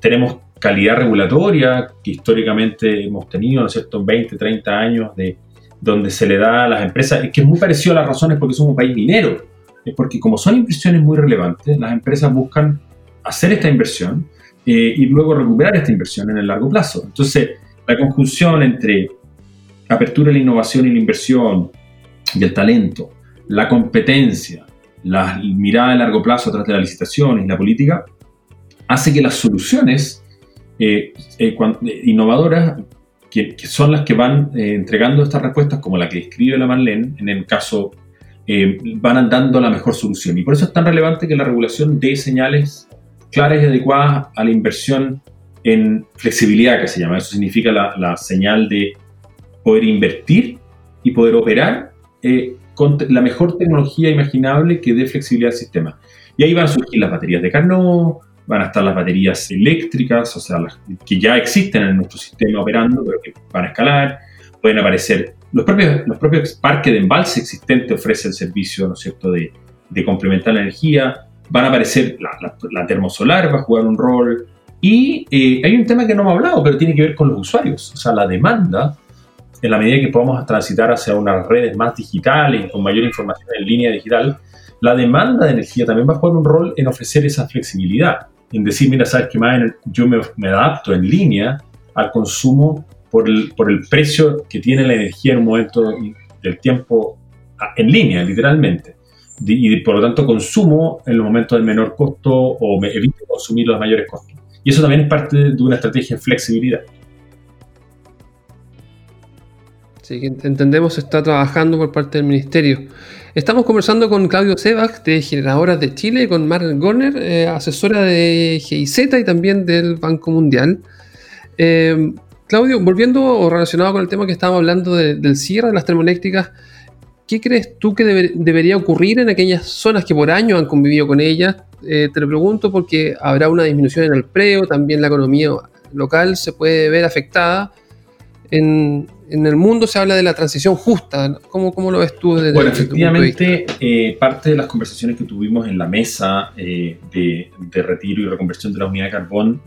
Tenemos calidad regulatoria que históricamente hemos tenido, ¿no es cierto?, 20, 30 años de donde se le da a las empresas, es que es muy parecido a las razones porque somos un país minero, es porque como son inversiones muy relevantes, las empresas buscan hacer esta inversión eh, y luego recuperar esta inversión en el largo plazo. Entonces, la conjunción entre apertura de la innovación y la inversión y el talento, la competencia, la mirada a largo plazo a través de la licitación y la política, hace que las soluciones eh, eh, eh, innovadoras que, son las que van entregando estas respuestas, como la que describe la Marlene, en el caso, van dando la mejor solución. Y por eso es tan relevante que la regulación dé señales claras y adecuadas a la inversión en flexibilidad, que se llama. Eso significa la, la señal de poder invertir y poder operar con la mejor tecnología imaginable que dé flexibilidad al sistema. Y ahí van a surgir las baterías de Carnot, van a estar las baterías eléctricas, o sea, que ya existen en nuestro sistema operando, pero que van a escalar. Pueden aparecer los propios, los propios parques de embalse existentes ofrecen el servicio, ¿no es cierto?, de, de complementar la energía. Van a aparecer la, la, termosolar, va a jugar un rol. Y eh, hay un tema que no hemos hablado, pero tiene que ver con los usuarios. O sea, la demanda, en la medida que podamos transitar hacia unas redes más digitales con mayor información en línea digital, la demanda de energía también va a jugar un rol en ofrecer esa flexibilidad en decir, mira, sabes que más yo me, adapto en línea al consumo por el, por el precio que tiene la energía en un momento del tiempo en línea, literalmente. Y por lo tanto consumo en los momentos del menor costo o me evito consumir los mayores costos. Y eso también es parte de una estrategia de flexibilidad. Sí, entendemos está trabajando por parte del ministerio. Estamos conversando con Claudio Sebach de Generadoras de Chile, con Margaret Gorner, eh, asesora de GIZ y también del Banco Mundial. Eh, Claudio, volviendo o relacionado con el tema que estábamos hablando del cierre de las termoeléctricas, ¿qué crees tú que debería ocurrir en aquellas zonas que por años han convivido con ellas? Eh, te lo pregunto porque habrá una disminución en el preo, también la economía local se puede ver afectada en, el mundo se habla de la transición justa. ¿Cómo, cómo lo ves tú desde Bueno, efectivamente, eh, parte de las conversaciones que tuvimos en la mesa eh, de, retiro y reconversión de la unidad de carbón,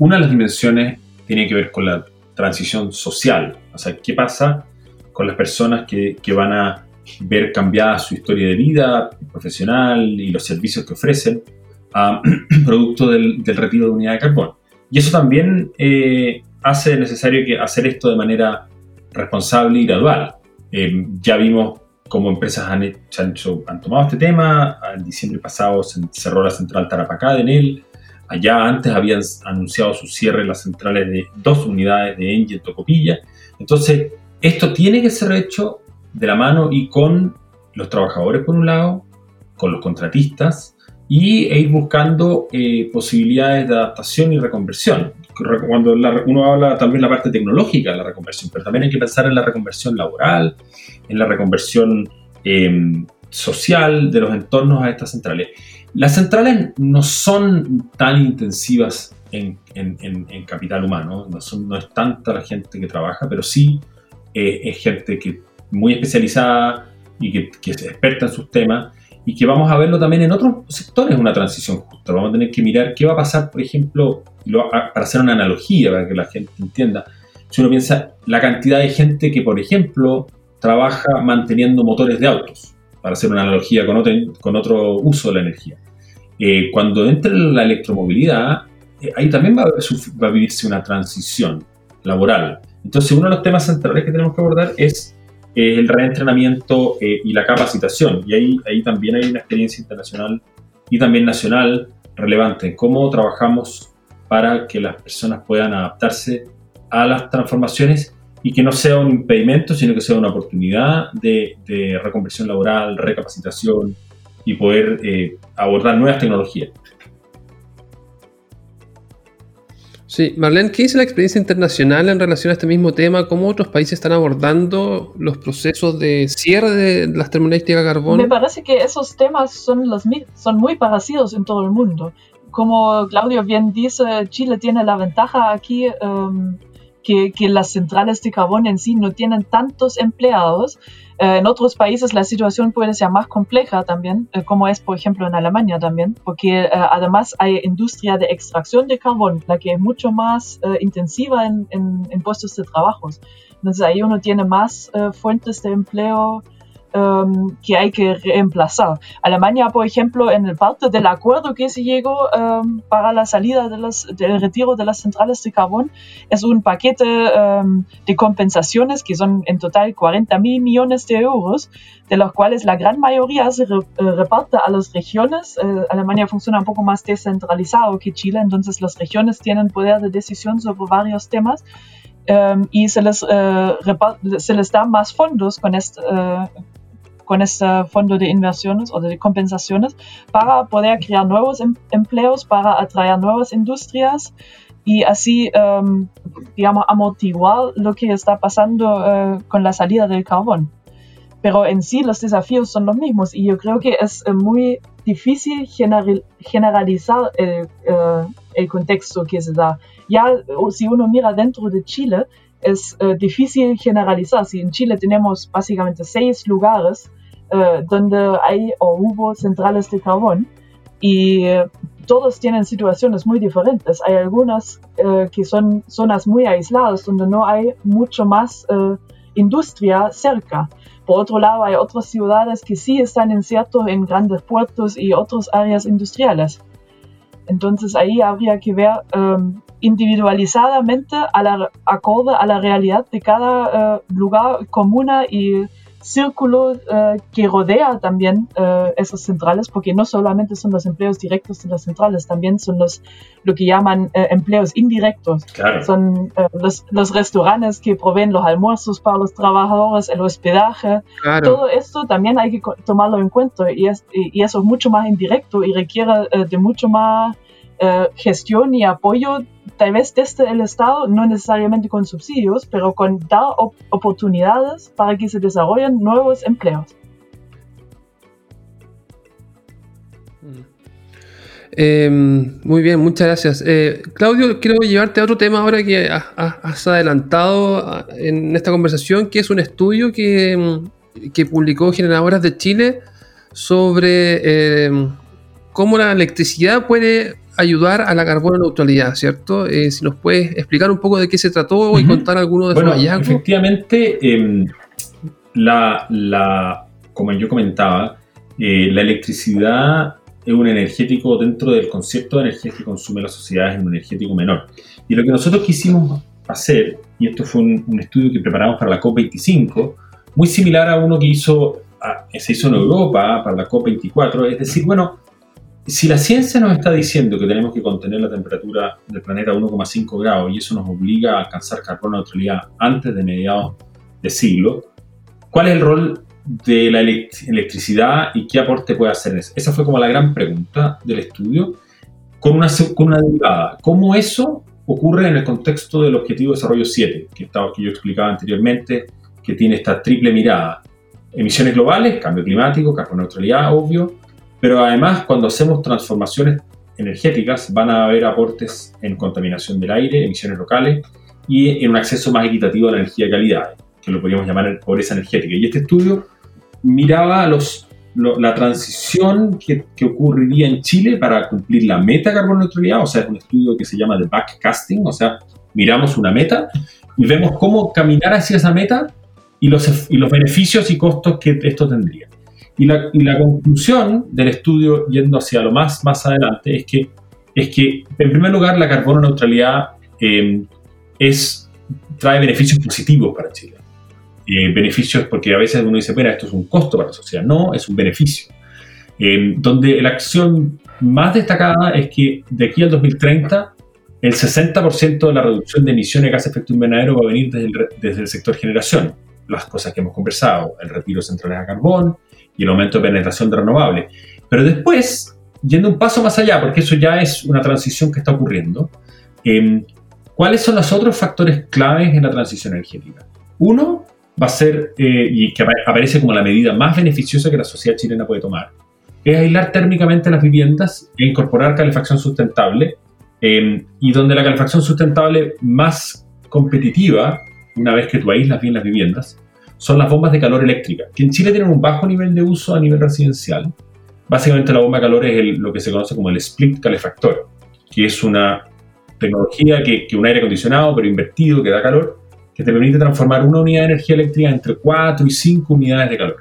una de las dimensiones tiene que ver con la transición social. O sea, ¿qué pasa con las personas que, que van a ver cambiada su historia de vida profesional y los servicios que ofrecen a <clears throat> producto del, del retiro de unidad de carbón? Y eso también eh, hace necesario que hacer esto de manera responsable y gradual. Eh, ya vimos cómo empresas han, han, tomado este tema. En diciembre pasado se cerró la central Tarapacá de Enel. Allá antes habían anunciado su cierre las centrales de dos unidades de Engie en Tocopilla. Entonces, esto tiene que ser hecho de la mano y con los trabajadores por un lado, con los contratistas y e ir buscando eh, posibilidades de adaptación y reconversión cuando uno habla también la parte tecnológica de la reconversión, pero también hay que pensar en la reconversión laboral, en la reconversión em, social de los entornos a estas centrales. Las centrales no son tan intensivas en, capital humano, no, son, no, es tanta la gente que trabaja, pero sí eh, es gente que muy especializada y que, que es experta en sus temas y que vamos a verlo también en otros sectores, una transición justa. Vamos a tener que mirar qué va a pasar, por ejemplo, para hacer una analogía, para que la gente entienda, si uno piensa la cantidad de gente que, por ejemplo, trabaja manteniendo motores de autos, para hacer una analogía con otro, con otro uso de la energía. Eh, cuando entre la electromovilidad, eh, ahí también va a, va a vivirse una transición laboral. Entonces, uno de los temas centrales que tenemos que abordar es el reentrenamiento eh, y la capacitación. Y ahí, ahí también hay una experiencia internacional y también nacional relevante. Cómo trabajamos para que las personas puedan adaptarse a las transformaciones y que no sea un impedimento, sino que sea una oportunidad de, reconversión laboral, recapacitación y poder eh, abordar nuevas tecnologías. Sí, Marlene, ¿qué dice la experiencia internacional en relación a este mismo tema? ¿Cómo otros países están abordando los procesos de cierre de las termoeléctricas a carbón? Me parece que esos temas son, los, son muy parecidos en todo el mundo. Como Claudio bien dice, Chile tiene la ventaja aquí que, que, las centrales de carbón en sí no tienen tantos empleados eh, en otros países la situación puede ser más compleja también, eh, como es por ejemplo en Alemania también, porque eh, además hay industria de extracción de carbón, la que es mucho más intensiva en, en, puestos de trabajo. Entonces ahí uno tiene más fuentes de empleo Um, que hay que reemplazar. Alemania, por ejemplo, en el parte del acuerdo que se llegó um, para la salida de del retiro de las centrales de carbón, es un paquete um, de compensaciones que son en total 40 mil millones de euros, de los cuales la gran mayoría se eh, reparte a las regiones. Eh, Alemania funciona un poco más descentralizado que Chile, entonces las regiones tienen poder de decisión sobre varios temas. y se les, uh, se les da más fondos con este, uh, con este fondo de inversiones o de compensaciones para poder crear nuevos em, empleos, para atraer nuevas industrias y así, um, digamos, amortiguar lo que está pasando uh, con la salida del carbón. Pero en sí los desafíos son los mismos y yo creo que es uh, muy difícil general, generalizar el, uh, el, contexto que se da. Ya si uno mira dentro de Chile, es difícil generalizar. Si en Chile tenemos básicamente seis lugares eh, donde hay o hubo centrales de carbón y eh, todos tienen situaciones muy diferentes. Hay algunas eh, que son zonas muy aisladas donde no hay mucho más industria cerca. Por otro lado, hay otras ciudades que sí están insertos en grandes puertos y otras áreas industriales. Entonces ahí habría que ver individualizadamente, a la, acorde a la realidad de cada lugar, comuna y círculo eh, que rodea también eh, esas centrales, porque no solamente son los empleos directos de las centrales, también son los lo que llaman eh, empleos indirectos. Son los, los, restaurantes que proveen los almuerzos para los trabajadores, el hospedaje. Todo esto también hay que tomarlo en cuenta y, y, eso es mucho más indirecto y requiere de mucho más gestión y apoyo tal vez desde el Estado, no necesariamente con subsidios, pero con dar oportunidades para que se desarrollen nuevos empleos. Em, muy bien, muchas gracias. Eh, Claudio, quiero llevarte a otro tema ahora que has adelantado en esta conversación, que es un estudio que, em, que publicó Generadoras de Chile sobre em, cómo la electricidad puede ayudar a la carbono neutralidad, ¿cierto? Eh, si nos puedes explicar un poco de qué se trató y contar algunos de bueno, sus hallazgos. Efectivamente, em, la, como yo comentaba, eh, la electricidad es un energético dentro del concepto de energía que consume la sociedad, es un energético menor. Y lo que nosotros quisimos hacer, y esto fue un, estudio que preparamos para la COP25, muy similar a uno que hizo, se hizo en Europa para la COP24, es decir, bueno, si la ciencia nos está diciendo que tenemos que contener la temperatura del planeta a 1,5 grados y eso nos obliga a alcanzar carbono neutralidad antes de mediados de siglo, ¿cuál es el rol de la electricidad y qué aporte puede hacer eso? Esa fue como la gran pregunta del estudio, con una, con una derivada. ¿Cómo eso ocurre en el contexto del Objetivo de Desarrollo 7, que, estaba, que yo explicaba anteriormente, que tiene esta triple mirada. Emisiones globales, cambio climático, carbono neutralidad, obvio, pero además cuando hacemos transformaciones energéticas van a haber aportes en contaminación del aire, emisiones locales y en un acceso más equitativo a la energía de calidad, que lo podríamos llamar pobreza energética. Y este estudio miraba la transición que, que, ocurriría en Chile para cumplir la meta carbono neutralidad, o sea, es un estudio que se llama de backcasting, o sea, miramos una meta y vemos cómo caminar hacia esa meta y los beneficios y costos que esto tendría. Y la, y la, conclusión del estudio, yendo hacia lo más, más adelante, es que, es que, en primer lugar, la carbono neutralidad eh, es, trae beneficios positivos para Chile. Eh, beneficios porque a veces uno dice, mira, esto es un costo para la sociedad. No, es un beneficio. Eh, donde la acción más destacada es que de aquí al 2030 el 60% de la reducción de emisiones de gases de efecto invernadero va a venir desde el, desde el sector generación. Las cosas que hemos conversado, el retiro de centrales a carbón, y el aumento de penetración de renovables. Pero después, yendo un paso más allá, porque eso ya es una transición que está ocurriendo, eh, ¿cuáles son los otros factores claves en la transición energética? Uno va a ser, eh, y que aparece como la medida más beneficiosa que la sociedad chilena puede tomar, es aislar térmicamente las viviendas e incorporar calefacción sustentable, eh, y donde la calefacción sustentable más competitiva, una vez que tú aíslas bien las viviendas, son las bombas de calor eléctrica, que en Chile tienen un bajo nivel de uso a nivel residencial. Básicamente la bomba de calor es lo que se conoce como el split calefactor, que es una tecnología que, que un aire acondicionado, pero invertido, que da calor, que te permite transformar una unidad de energía eléctrica entre 4 y 5 unidades de calor.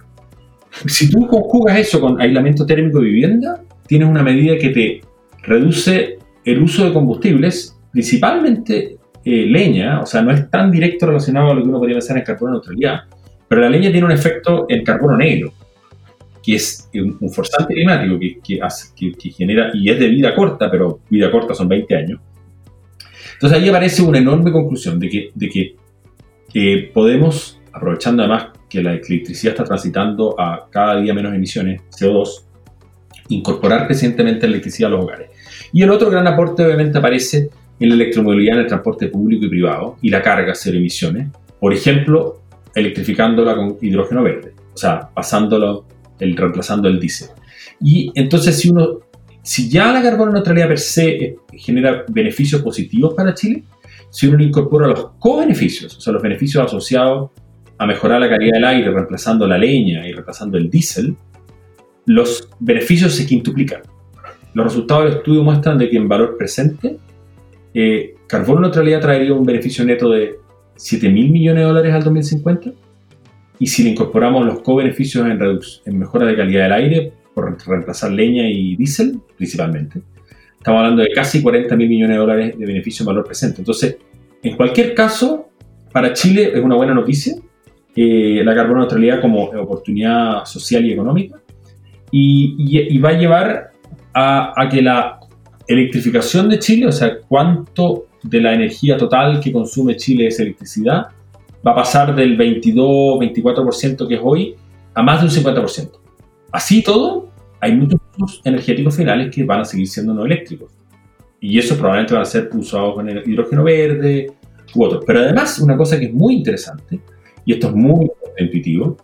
Si tú conjugas eso con aislamiento térmico de vivienda, tienes una medida que te reduce el uso de combustibles, principalmente eh, leña, o sea, no es tan directo relacionado a lo que uno podría pensar en carbono neutralidad, pero la leña tiene un efecto en carbono negro, que es un, forzante climático que, hace, que, genera, y es de vida corta, pero vida corta son 20 años. Entonces ahí aparece una enorme conclusión de que, de que eh, podemos, aprovechando además que la electricidad está transitando a cada día menos emisiones, CO2, incorporar recientemente la electricidad a los hogares. Y el otro gran aporte obviamente aparece en la electromovilidad en el transporte público y privado y la carga cero emisiones. Por ejemplo, electrificándola con hidrógeno verde, o sea, pasándolo, el, reemplazando el diésel. Y entonces, si uno, si ya la carbono neutralidad per se eh, genera beneficios positivos para Chile, si uno incorpora los co-beneficios, o sea, los beneficios asociados a mejorar la calidad del aire, reemplazando la leña y reemplazando el diésel, los beneficios se quintuplican. Los resultados del estudio muestran de que en valor presente, eh, carbono neutralidad traería un beneficio neto de 7 mil millones de dólares al 2050. Y si le incorporamos los co-beneficios en, en mejora de calidad del aire por reemplazar leña y diésel, principalmente, estamos hablando de casi 40 mil millones de dólares de beneficio en valor presente. Entonces, en cualquier caso, para Chile es una buena noticia eh, la carbono neutralidad como oportunidad social y económica y, va a llevar a, a, que la electrificación de Chile, o sea, cuánto de la energía total que consume Chile es electricidad, va a pasar del 22-24% que es hoy a más de un 50%. Así todo, hay muchos energéticos finales que van a seguir siendo no eléctricos. Y eso probablemente van a ser usados con el hidrógeno verde u otros. Pero además, una cosa que es muy interesante, y esto es muy intuitivo,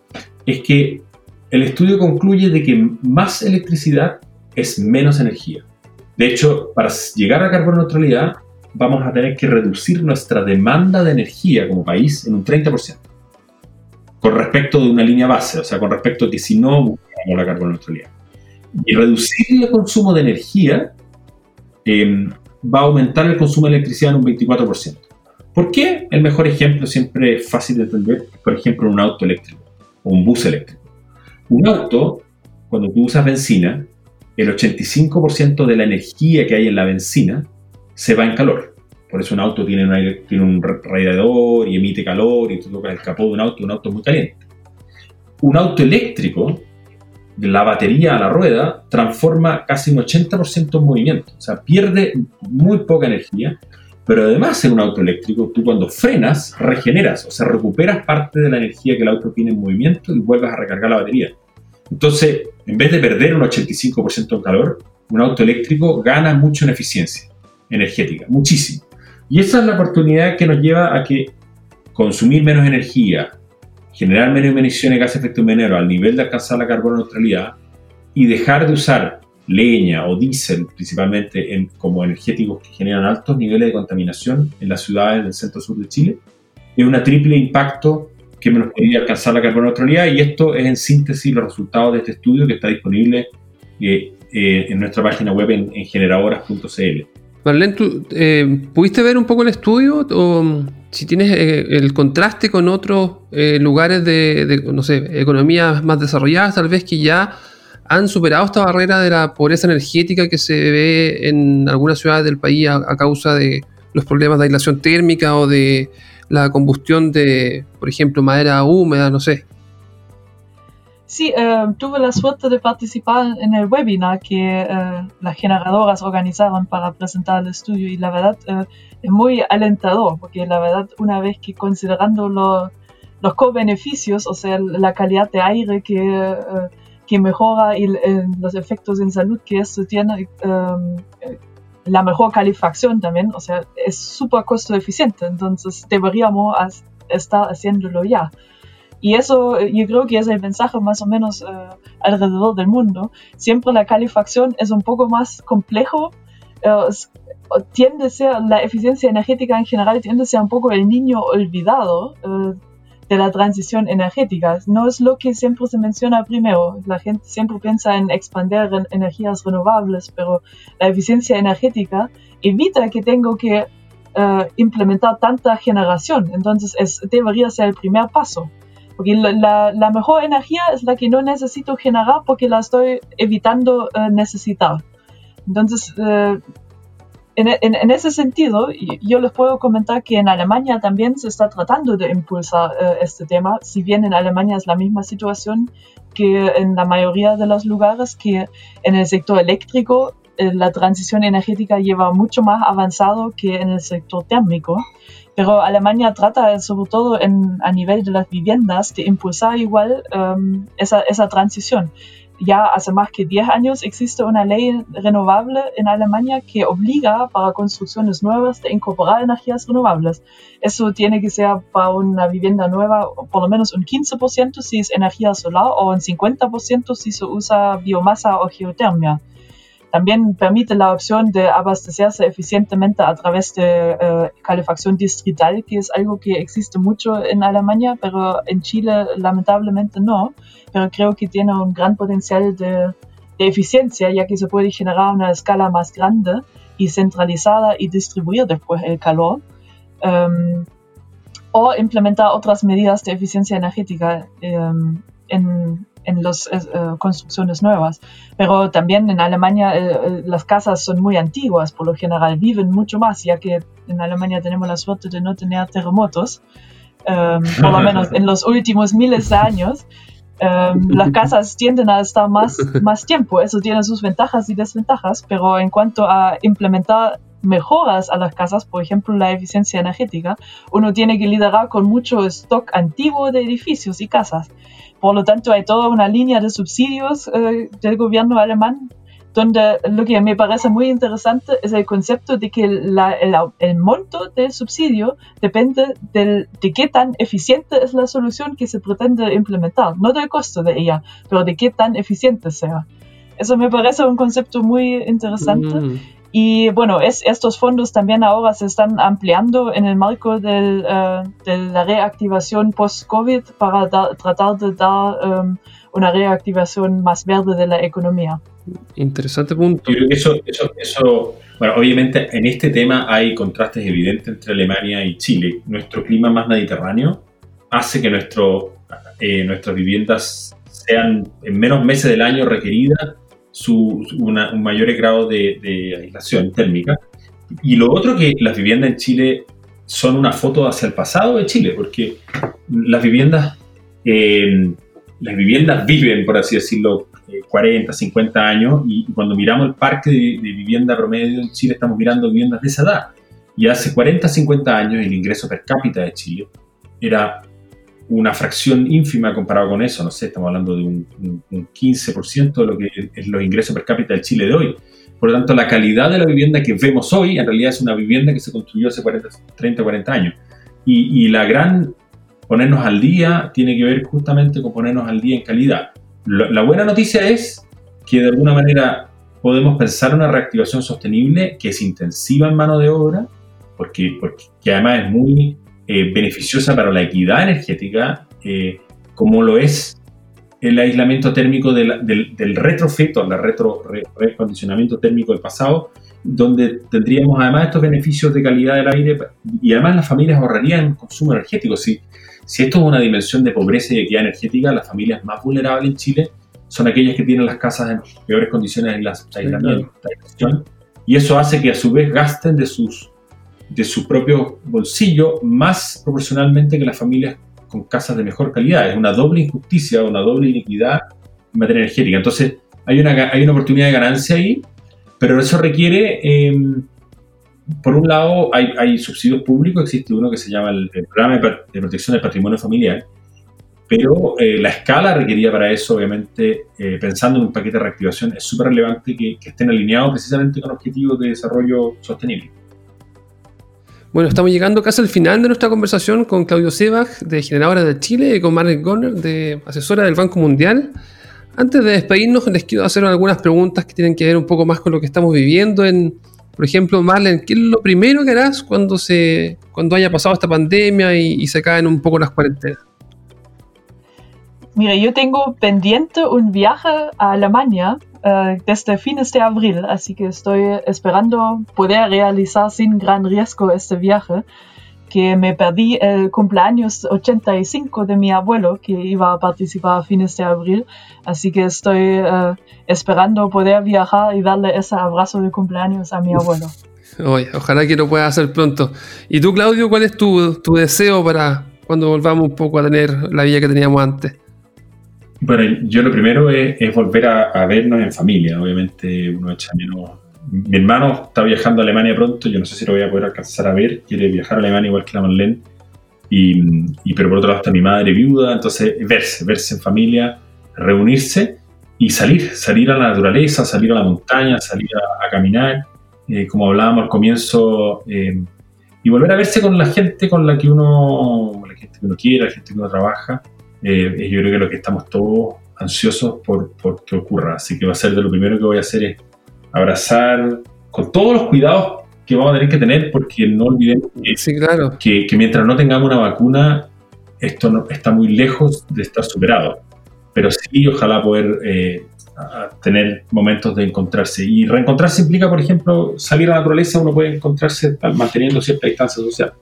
es que el estudio concluye de que más electricidad es menos energía. De hecho, para llegar a carbono neutralidad, vamos a tener que reducir nuestra demanda de energía como país en un 30%. Con respecto de una línea base, o sea, con respecto a que si no buscamos la carbono neutralidad. Y reducir el consumo de energía em, va a aumentar el consumo de electricidad en un 24%. ¿Por qué? El mejor ejemplo siempre es fácil de entender, por ejemplo, un auto eléctrico o un bus eléctrico. Un auto, cuando tú usas benzina, el 85% de la energía que hay en la benzina se va en calor. Por eso un auto tiene, un radiador y emite calor y tú tocas el capó de un auto un auto es muy caliente. Un auto eléctrico, la batería a la rueda, transforma casi un 80% en movimiento. O sea, pierde muy poca energía, pero además en un auto eléctrico, tú cuando frenas, regeneras, o sea, recuperas parte de la energía que el auto tiene en movimiento y vuelves a recargar la batería. Entonces, en vez de perder un 85% en calor, un auto eléctrico gana mucho en eficiencia energética, muchísimo. Y esa es la oportunidad que nos lleva a que consumir menos energía, generar menos emisiones de gases de efecto invernadero al nivel de alcanzar la carbono neutralidad y dejar de usar leña o diésel principalmente en, como energéticos que generan altos niveles de contaminación en las ciudades del centro sur de Chile, es un triple impacto que nos podría alcanzar la carbono neutralidad y esto es en síntesis los resultados de este estudio que está disponible eh, eh, en nuestra página web en, generadoras.cl. Marlene, ¿tú eh, pudiste ver un poco el estudio o mm, si tienes el contraste con otros lugares de, de, no sé, economías más desarrolladas, tal vez que ya han superado esta barrera de la pobreza energética que se ve en algunas ciudades del país a, causa de los problemas de aislación térmica o de la combustión de, por ejemplo, madera húmeda, no sé. Sí, eh, tuve la suerte de participar en el webinar que eh, las generadoras organizaron para presentar el estudio y la verdad eh, es muy alentador porque la verdad una vez que considerando los co-beneficios, o sea, la calidad de aire que que mejora los efectos en salud que esto tiene, la mejor calefacción también, o sea, es súper costo eficiente, entonces deberíamos estar haciéndolo ya. Y eso eh, yo creo que es el mensaje más o menos eh, alrededor del mundo. Siempre la calefacción es un poco más complejo. Eh, tiende a ser, la eficiencia energética en general tiende a ser un poco el niño olvidado de la transición energética. No es lo que siempre se menciona primero. La gente siempre piensa en expandir energías renovables, pero la eficiencia energética evita que tengo que implementar tanta generación. Entonces es, debería ser el primer paso. Porque la, mejor energía es la que no necesito generar porque la estoy evitando eh, necesitar. Entonces, eh, en, ese sentido, yo les puedo comentar que en Alemania también se está tratando de impulsar eh, este tema, si bien en Alemania es la misma situación que en la mayoría de los lugares, que en el sector eléctrico eh, la transición energética lleva mucho más avanzado que en el sector térmico. Pero Alemania trata, sobre todo en, a nivel de las viviendas, de impulsar igual um, esa, esa transición ya hace más que 10 años existe una ley renovable en Alemania que obliga para construcciones nuevas de incorporar energías renovables. Eso tiene que ser para una vivienda nueva por lo menos un 15% si es energía solar o un 50% si se usa biomasa o geotermia. También permite la opción de abastecerse eficientemente a través de eh, calefacción distrital, que es algo que existe mucho en Alemania, pero en Chile lamentablemente no. Pero creo que tiene un gran potencial de, eficiencia, ya que se puede generar una escala más grande y centralizada y distribuir después el calor. Em, o implementar otras medidas de eficiencia energética em, en, en las eh, construcciones nuevas. Pero también en Alemania eh, eh, las casas son muy antiguas, por lo general viven mucho más, ya que en Alemania tenemos la suerte de no tener terremotos, em, por lo menos en los últimos miles de años. Em, las casas tienden a estar más, más tiempo, eso tiene sus ventajas y desventajas, pero en cuanto a implementar mejoras a las casas, por ejemplo la eficiencia energética, uno tiene que liderar con mucho stock antiguo de edificios y casas. Por lo tanto, hay toda una línea de subsidios eh, del gobierno alemán donde lo que me parece muy interesante es el concepto de que el, monto del subsidio depende de qué tan eficiente es la solución que se pretende implementar, no del costo de ella, pero de qué tan eficiente sea. Eso me parece un concepto muy interesante. Mm. Y bueno, es, estos fondos también ahora se están ampliando en el marco del, eh, de la reactivación post-COVID para tratar de dar um, una reactivación más verde de la economía. Interesante punto. Yo creo que eso, eso, eso, bueno, obviamente en este tema hay contrastes evidentes entre Alemania y Chile. Nuestro clima más mediterráneo hace que nuestro, eh, nuestras viviendas sean en menos meses del año requeridas su, un mayor grado de, aislación térmica. Y lo otro que las viviendas en Chile son una foto hacia el pasado de Chile, porque las viviendas, eh, las viviendas viven, por así decirlo, 40, eh, 50 años, y cuando miramos el parque de, de, vivienda promedio en Chile, estamos mirando viviendas de esa edad. Y hace 40, 50 años el ingreso per cápita de Chile era una fracción ínfima comparado con eso, no sé, estamos hablando de un, 15% de lo que es los ingresos per cápita del Chile de hoy. Por lo tanto, la calidad de la vivienda que vemos hoy en realidad es una vivienda que se construyó hace 40, 30, 40 años. Y, y la gran ponernos al día tiene que ver justamente con ponernos al día en calidad. La buena noticia es que de alguna manera podemos pensar una reactivación sostenible que es intensiva en mano de obra, porque, porque que además es muy eh, beneficiosa para la equidad energética, eh, como lo es el aislamiento térmico del, del, retrofito, el retro, recondicionamiento térmico del pasado, donde tendríamos además estos beneficios de calidad del aire y además las familias ahorrarían consumo energético. Si, si esto es una dimensión de pobreza y equidad energética, las familias más vulnerables en Chile son aquellas que tienen las casas en peores condiciones de aislamiento, y eso hace que a su vez gasten de sus de su propio bolsillo más proporcionalmente que las familias con casas de mejor calidad. Es una doble injusticia, una doble iniquidad en materia energética. Entonces, hay una, hay una oportunidad de ganancia ahí, pero eso requiere, em, por un lado, hay, hay, subsidios públicos, existe uno que se llama el Programa de Protección del Patrimonio Familiar, pero eh, la escala requerida para eso, obviamente, eh, pensando en un paquete de reactivación, es súper relevante que, estén alineados precisamente con objetivos de desarrollo sostenible. Bueno, estamos llegando casi al final de nuestra conversación con Claudio Sebach, de Generadora de Chile, y con Margaret Goner, de asesora del Banco Mundial. Antes de despedirnos, les quiero hacer algunas preguntas que tienen que ver un poco más con lo que estamos viviendo en, por ejemplo, Marlene, ¿qué es lo primero que harás cuando, se, cuando haya pasado esta pandemia y se caen un poco las cuarentenas? Mira, yo tengo pendiente un viaje a Alemania uh, desde fines de abril, así que estoy esperando poder realizar sin gran riesgo este viaje, que me perdí el cumpleaños 85 de mi abuelo, que iba a participar a fines de abril, así que estoy uh, esperando poder viajar y darle ese abrazo de cumpleaños a mi abuelo. Oye, ojalá que lo pueda hacer pronto. ¿Y tú, Claudio, cuál es tu, tu deseo para cuando volvamos un poco a tener la vida que teníamos antes? Bueno, yo lo primero es, volver a, vernos en familia. Obviamente uno echa menos... Mi hermano está viajando a Alemania pronto, yo no sé si lo voy a poder alcanzar a ver, quiere viajar a Alemania igual que la Marlene, y, pero por otro lado está mi madre viuda, entonces verse, verse en familia, reunirse y salir, salir a la naturaleza, salir a la montaña, salir a, caminar, eh, como hablábamos al comienzo, eh, y volver a verse con la gente con la que uno, la gente que uno quiere, la gente que uno trabaja, eh, yo creo que lo que estamos todos ansiosos por, por, que ocurra. Así que va a ser de lo primero que voy a hacer es abrazar con todos los cuidados que vamos a tener que tener, porque no olvidemos que, que, mientras no tengamos una vacuna, esto no, está muy lejos de estar superado. Pero sí, ojalá poder eh, tener momentos de encontrarse. Y reencontrarse implica, por ejemplo, salir a la naturaleza, uno puede encontrarse manteniendo cierta distancia social.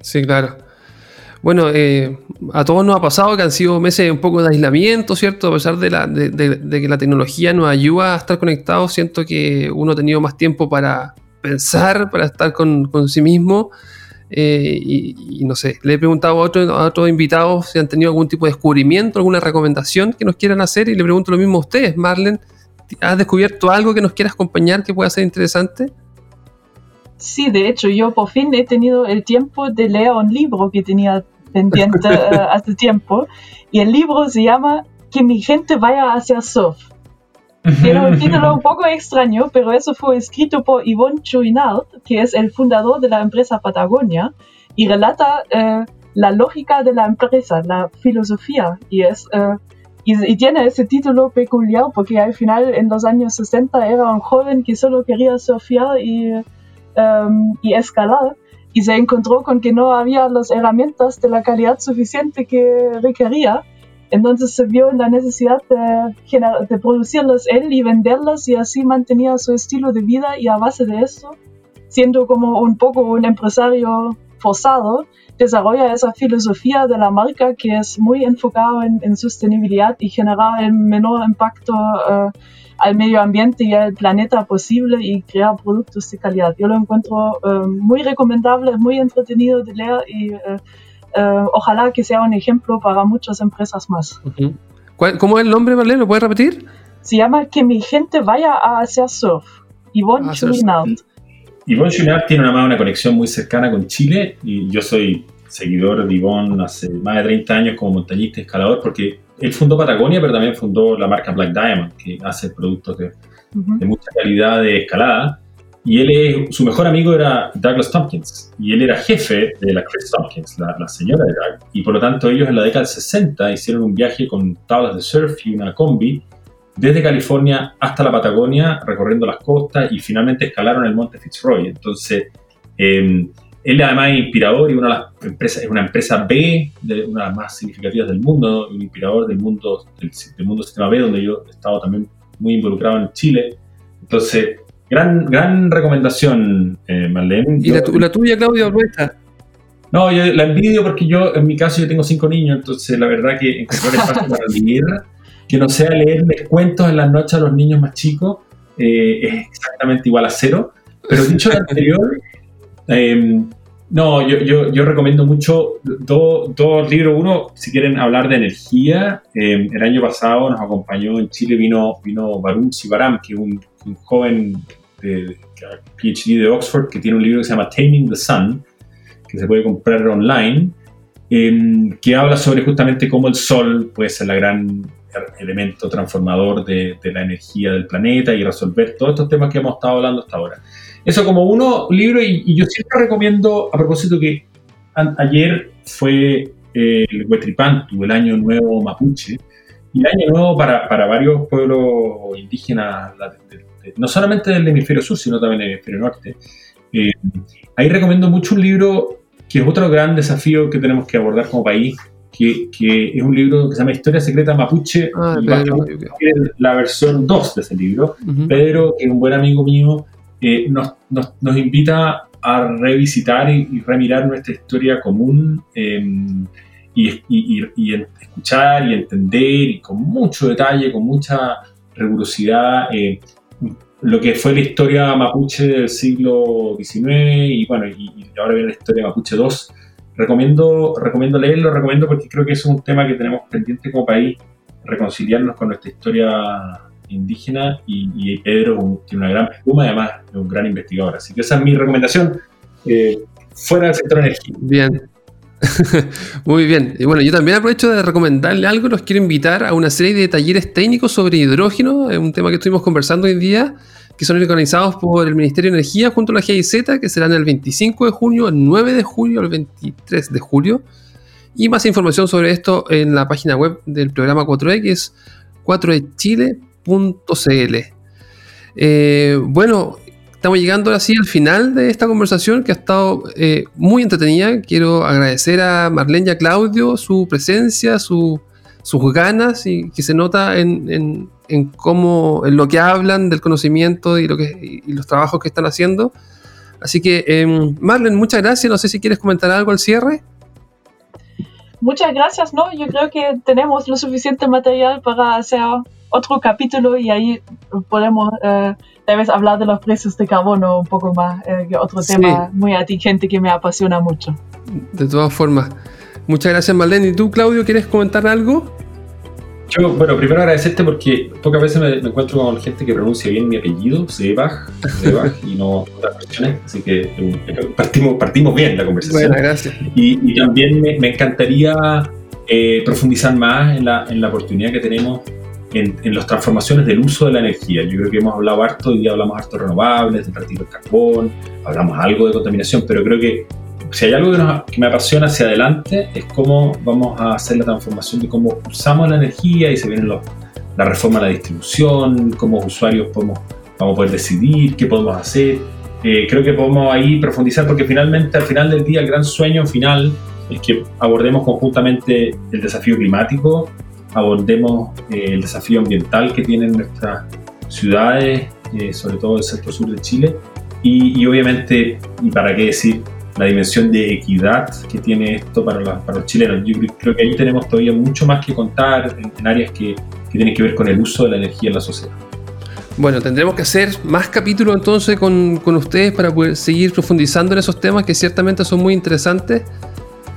Sí, claro. Bueno, eh, a todos nos ha pasado que han sido meses un poco de aislamiento, ¿cierto? A pesar de, la, de, que la tecnología nos ayuda a estar conectados, siento que uno ha tenido más tiempo para pensar, para estar con, sí mismo. Eh, y, no sé, le he preguntado a, otros a otros invitados si han tenido algún tipo de descubrimiento, alguna recomendación que nos quieran hacer y le pregunto lo mismo a ustedes. Marlen, ¿has descubierto algo que nos quieras acompañar que pueda ser interesante? Sí, de hecho, yo por fin he tenido el tiempo de leer un libro que tenía pendiente <laughs> eh, hace tiempo. Y el libro se llama Que mi gente vaya hacia surf. Tiene un título un poco extraño, pero eso fue escrito por Yvonne Chouinard, que es el fundador de la empresa Patagonia, y relata eh, la lógica de la empresa, la filosofía, y es... Eh, y, tiene ese título peculiar porque al final en los años 60 era un joven que solo quería surfear y, y escalar y se encontró con que no había las herramientas de la calidad suficiente que requería. Entonces se vio en la necesidad de, de producirlas él y venderlas y así mantenía su estilo de vida y a base de eso, siendo como un poco un empresario forzado, desarrolla esa filosofía de la marca que es muy enfocada en, sostenibilidad y generar el menor impacto uh, al medio ambiente y al planeta posible y crear productos de calidad. Yo lo encuentro eh, muy recomendable, muy entretenido de leer y eh, eh, ojalá que sea un ejemplo para muchas empresas más. ¿Cómo es el nombre, Marlene? ¿Lo puedes repetir? Se llama Que mi gente vaya a hacer surf. Yvonne Chouinard. Yvonne Chouinard tiene una, una conexión muy cercana con Chile y yo soy seguidor de Yvonne hace más de 30 años como montañista y escalador porque él fundó Patagonia, pero también fundó la marca Black Diamond, que hace productos de, de mucha calidad de escalada. Y él su mejor amigo era Douglas Tompkins, y él era jefe de la Chris Tompkins, la, la, señora de Doug. Y por lo tanto ellos en la década del 60 hicieron un viaje con tablas de surf y una combi desde California hasta la Patagonia, recorriendo las costas y finalmente escalaron el monte Fitzroy. Entonces, eh, él además es inspirador y una de las empresas, es una empresa B, de una de las más significativas del mundo, un inspirador del mundo, del, del mundo sistema B, donde yo he estado también muy involucrado en Chile. Entonces, gran, gran recomendación, eh, Marlene. ¿Y la, la, tuya, Claudio Ruesta? No, yo la envidio porque yo, en mi caso, yo tengo cinco niños, entonces la verdad que encontrar espacio para vivir, <laughs> que no sea leerles cuentos en las noches a los niños más chicos, eh, es exactamente igual a cero. Pero dicho lo anterior, eh, no, yo, recomiendo mucho dos do libros. Uno, si quieren hablar de energía, eh, el año pasado nos acompañó en Chile, vino, vino Barun Sivaram, que es un, joven de, PhD de Oxford que tiene un libro que se llama Taming the Sun, que se puede comprar online, eh, que habla sobre justamente cómo el sol puede ser el gran elemento transformador de la energía del planeta y resolver todos estos temas que hemos estado hablando hasta ahora. Eso como uno, libro, y, y yo siempre recomiendo, a propósito que a, ayer fue eh, el Huetripantu, el Año Nuevo Mapuche, y el Año Nuevo para, para varios pueblos indígenas, de, de, de, no solamente del hemisferio sur, sino también del hemisferio norte. Eh, ahí recomiendo mucho un libro que es otro gran desafío que tenemos que abordar como país, que, que, es un libro que se llama Historia Secreta Mapuche, ah, Pedro, la versión 2 de ese libro. Uh -huh. Pedro, que es un buen amigo mío, nos, nos, nos, invita a revisitar y, y, remirar nuestra historia común eh, y, y, y, escuchar y entender y con mucho detalle, con mucha rigurosidad, eh, lo que fue la historia mapuche del siglo XIX y bueno, y, ahora viene la historia mapuche II. Recomiendo, recomiendo leerlo, recomiendo porque creo que es un tema que tenemos pendiente como país, reconciliarnos con nuestra historia indígena y, y Pedro tiene una gran pluma además es un gran investigador. Así que esa es mi recomendación eh, fuera del sector energía. Bien. <laughs> Muy bien. Y bueno, yo también aprovecho de recomendarle algo. Los quiero invitar a una serie de talleres técnicos sobre hidrógeno, un tema que estuvimos conversando hoy en día, que son organizados por el Ministerio de Energía junto a la GIZ, que serán el 25 de junio, el 9 de julio, el 23 de julio. Y más información sobre esto en la página web del programa 4E, que es 4echile.cl. Eh, bueno, estamos llegando así al final de esta conversación que ha estado eh, muy entretenida. Quiero agradecer a Marlene y a Claudio su presencia, su, sus ganas y que se nota en, en, en, cómo, en lo que hablan del conocimiento y, lo que, y los trabajos que están haciendo. Así que, eh, Marlene, muchas gracias. No sé si quieres comentar algo al cierre. Muchas gracias, ¿no? Yo creo que tenemos lo suficiente material para hacer otro capítulo y ahí podemos eh, tal vez hablar de los precios de carbono un poco más, eh, que otro sí. tema muy atingente que me apasiona mucho. De todas formas, muchas gracias Marlene. ¿Y tú, Claudio, quieres comentar algo? Yo, bueno, primero agradecerte porque pocas veces me, me encuentro con gente que pronuncia bien mi apellido, Sebach, Sebach y no otras cuestiones, así que eh, partimos, partimos bien la conversación. Bueno, gracias. Y, y también me, me encantaría eh, profundizar más en la, en la oportunidad que tenemos en, en, las transformaciones del uso de la energía. Yo creo que hemos hablado harto, hoy día hablamos harto de renovables, de partir el carbón, hablamos algo de contaminación, pero creo que si hay algo que, nos, que, me apasiona hacia adelante es cómo vamos a hacer la transformación de cómo usamos la energía y se viene los, la reforma de la distribución, cómo usuarios podemos, vamos a poder decidir, qué podemos hacer. Eh, creo que podemos ahí profundizar porque finalmente al final del día el gran sueño final es que abordemos conjuntamente el desafío climático, abordemos eh, el desafío ambiental que tienen nuestras ciudades, eh, sobre todo el sector sur de Chile, y, y obviamente, y para qué decir, la dimensión de equidad que tiene esto para, la, para, los chilenos. Yo creo que ahí tenemos todavía mucho más que contar en, en áreas que, que, tienen que ver con el uso de la energía en la sociedad. Bueno, tendremos que hacer más capítulos entonces con, con ustedes para poder seguir profundizando en esos temas que ciertamente son muy interesantes.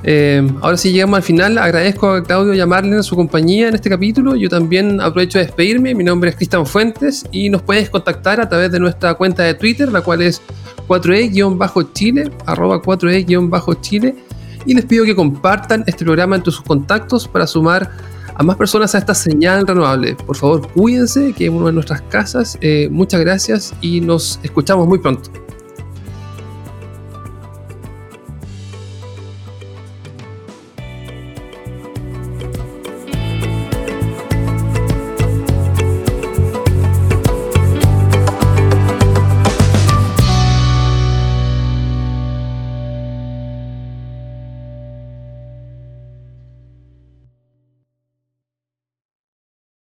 Eh, ahora sí llegamos al final, agradezco a Claudio y a su compañía en este capítulo. Yo también aprovecho de despedirme. Mi nombre es Cristian Fuentes y nos puedes contactar a través de nuestra cuenta de Twitter, la cual es 4e-chile, arroba 4e-chile. Y les pido que compartan este programa entre sus contactos para sumar a más personas a esta señal renovable. Por favor, cuídense, que es una de nuestras casas. Eh, muchas gracias y nos escuchamos muy pronto.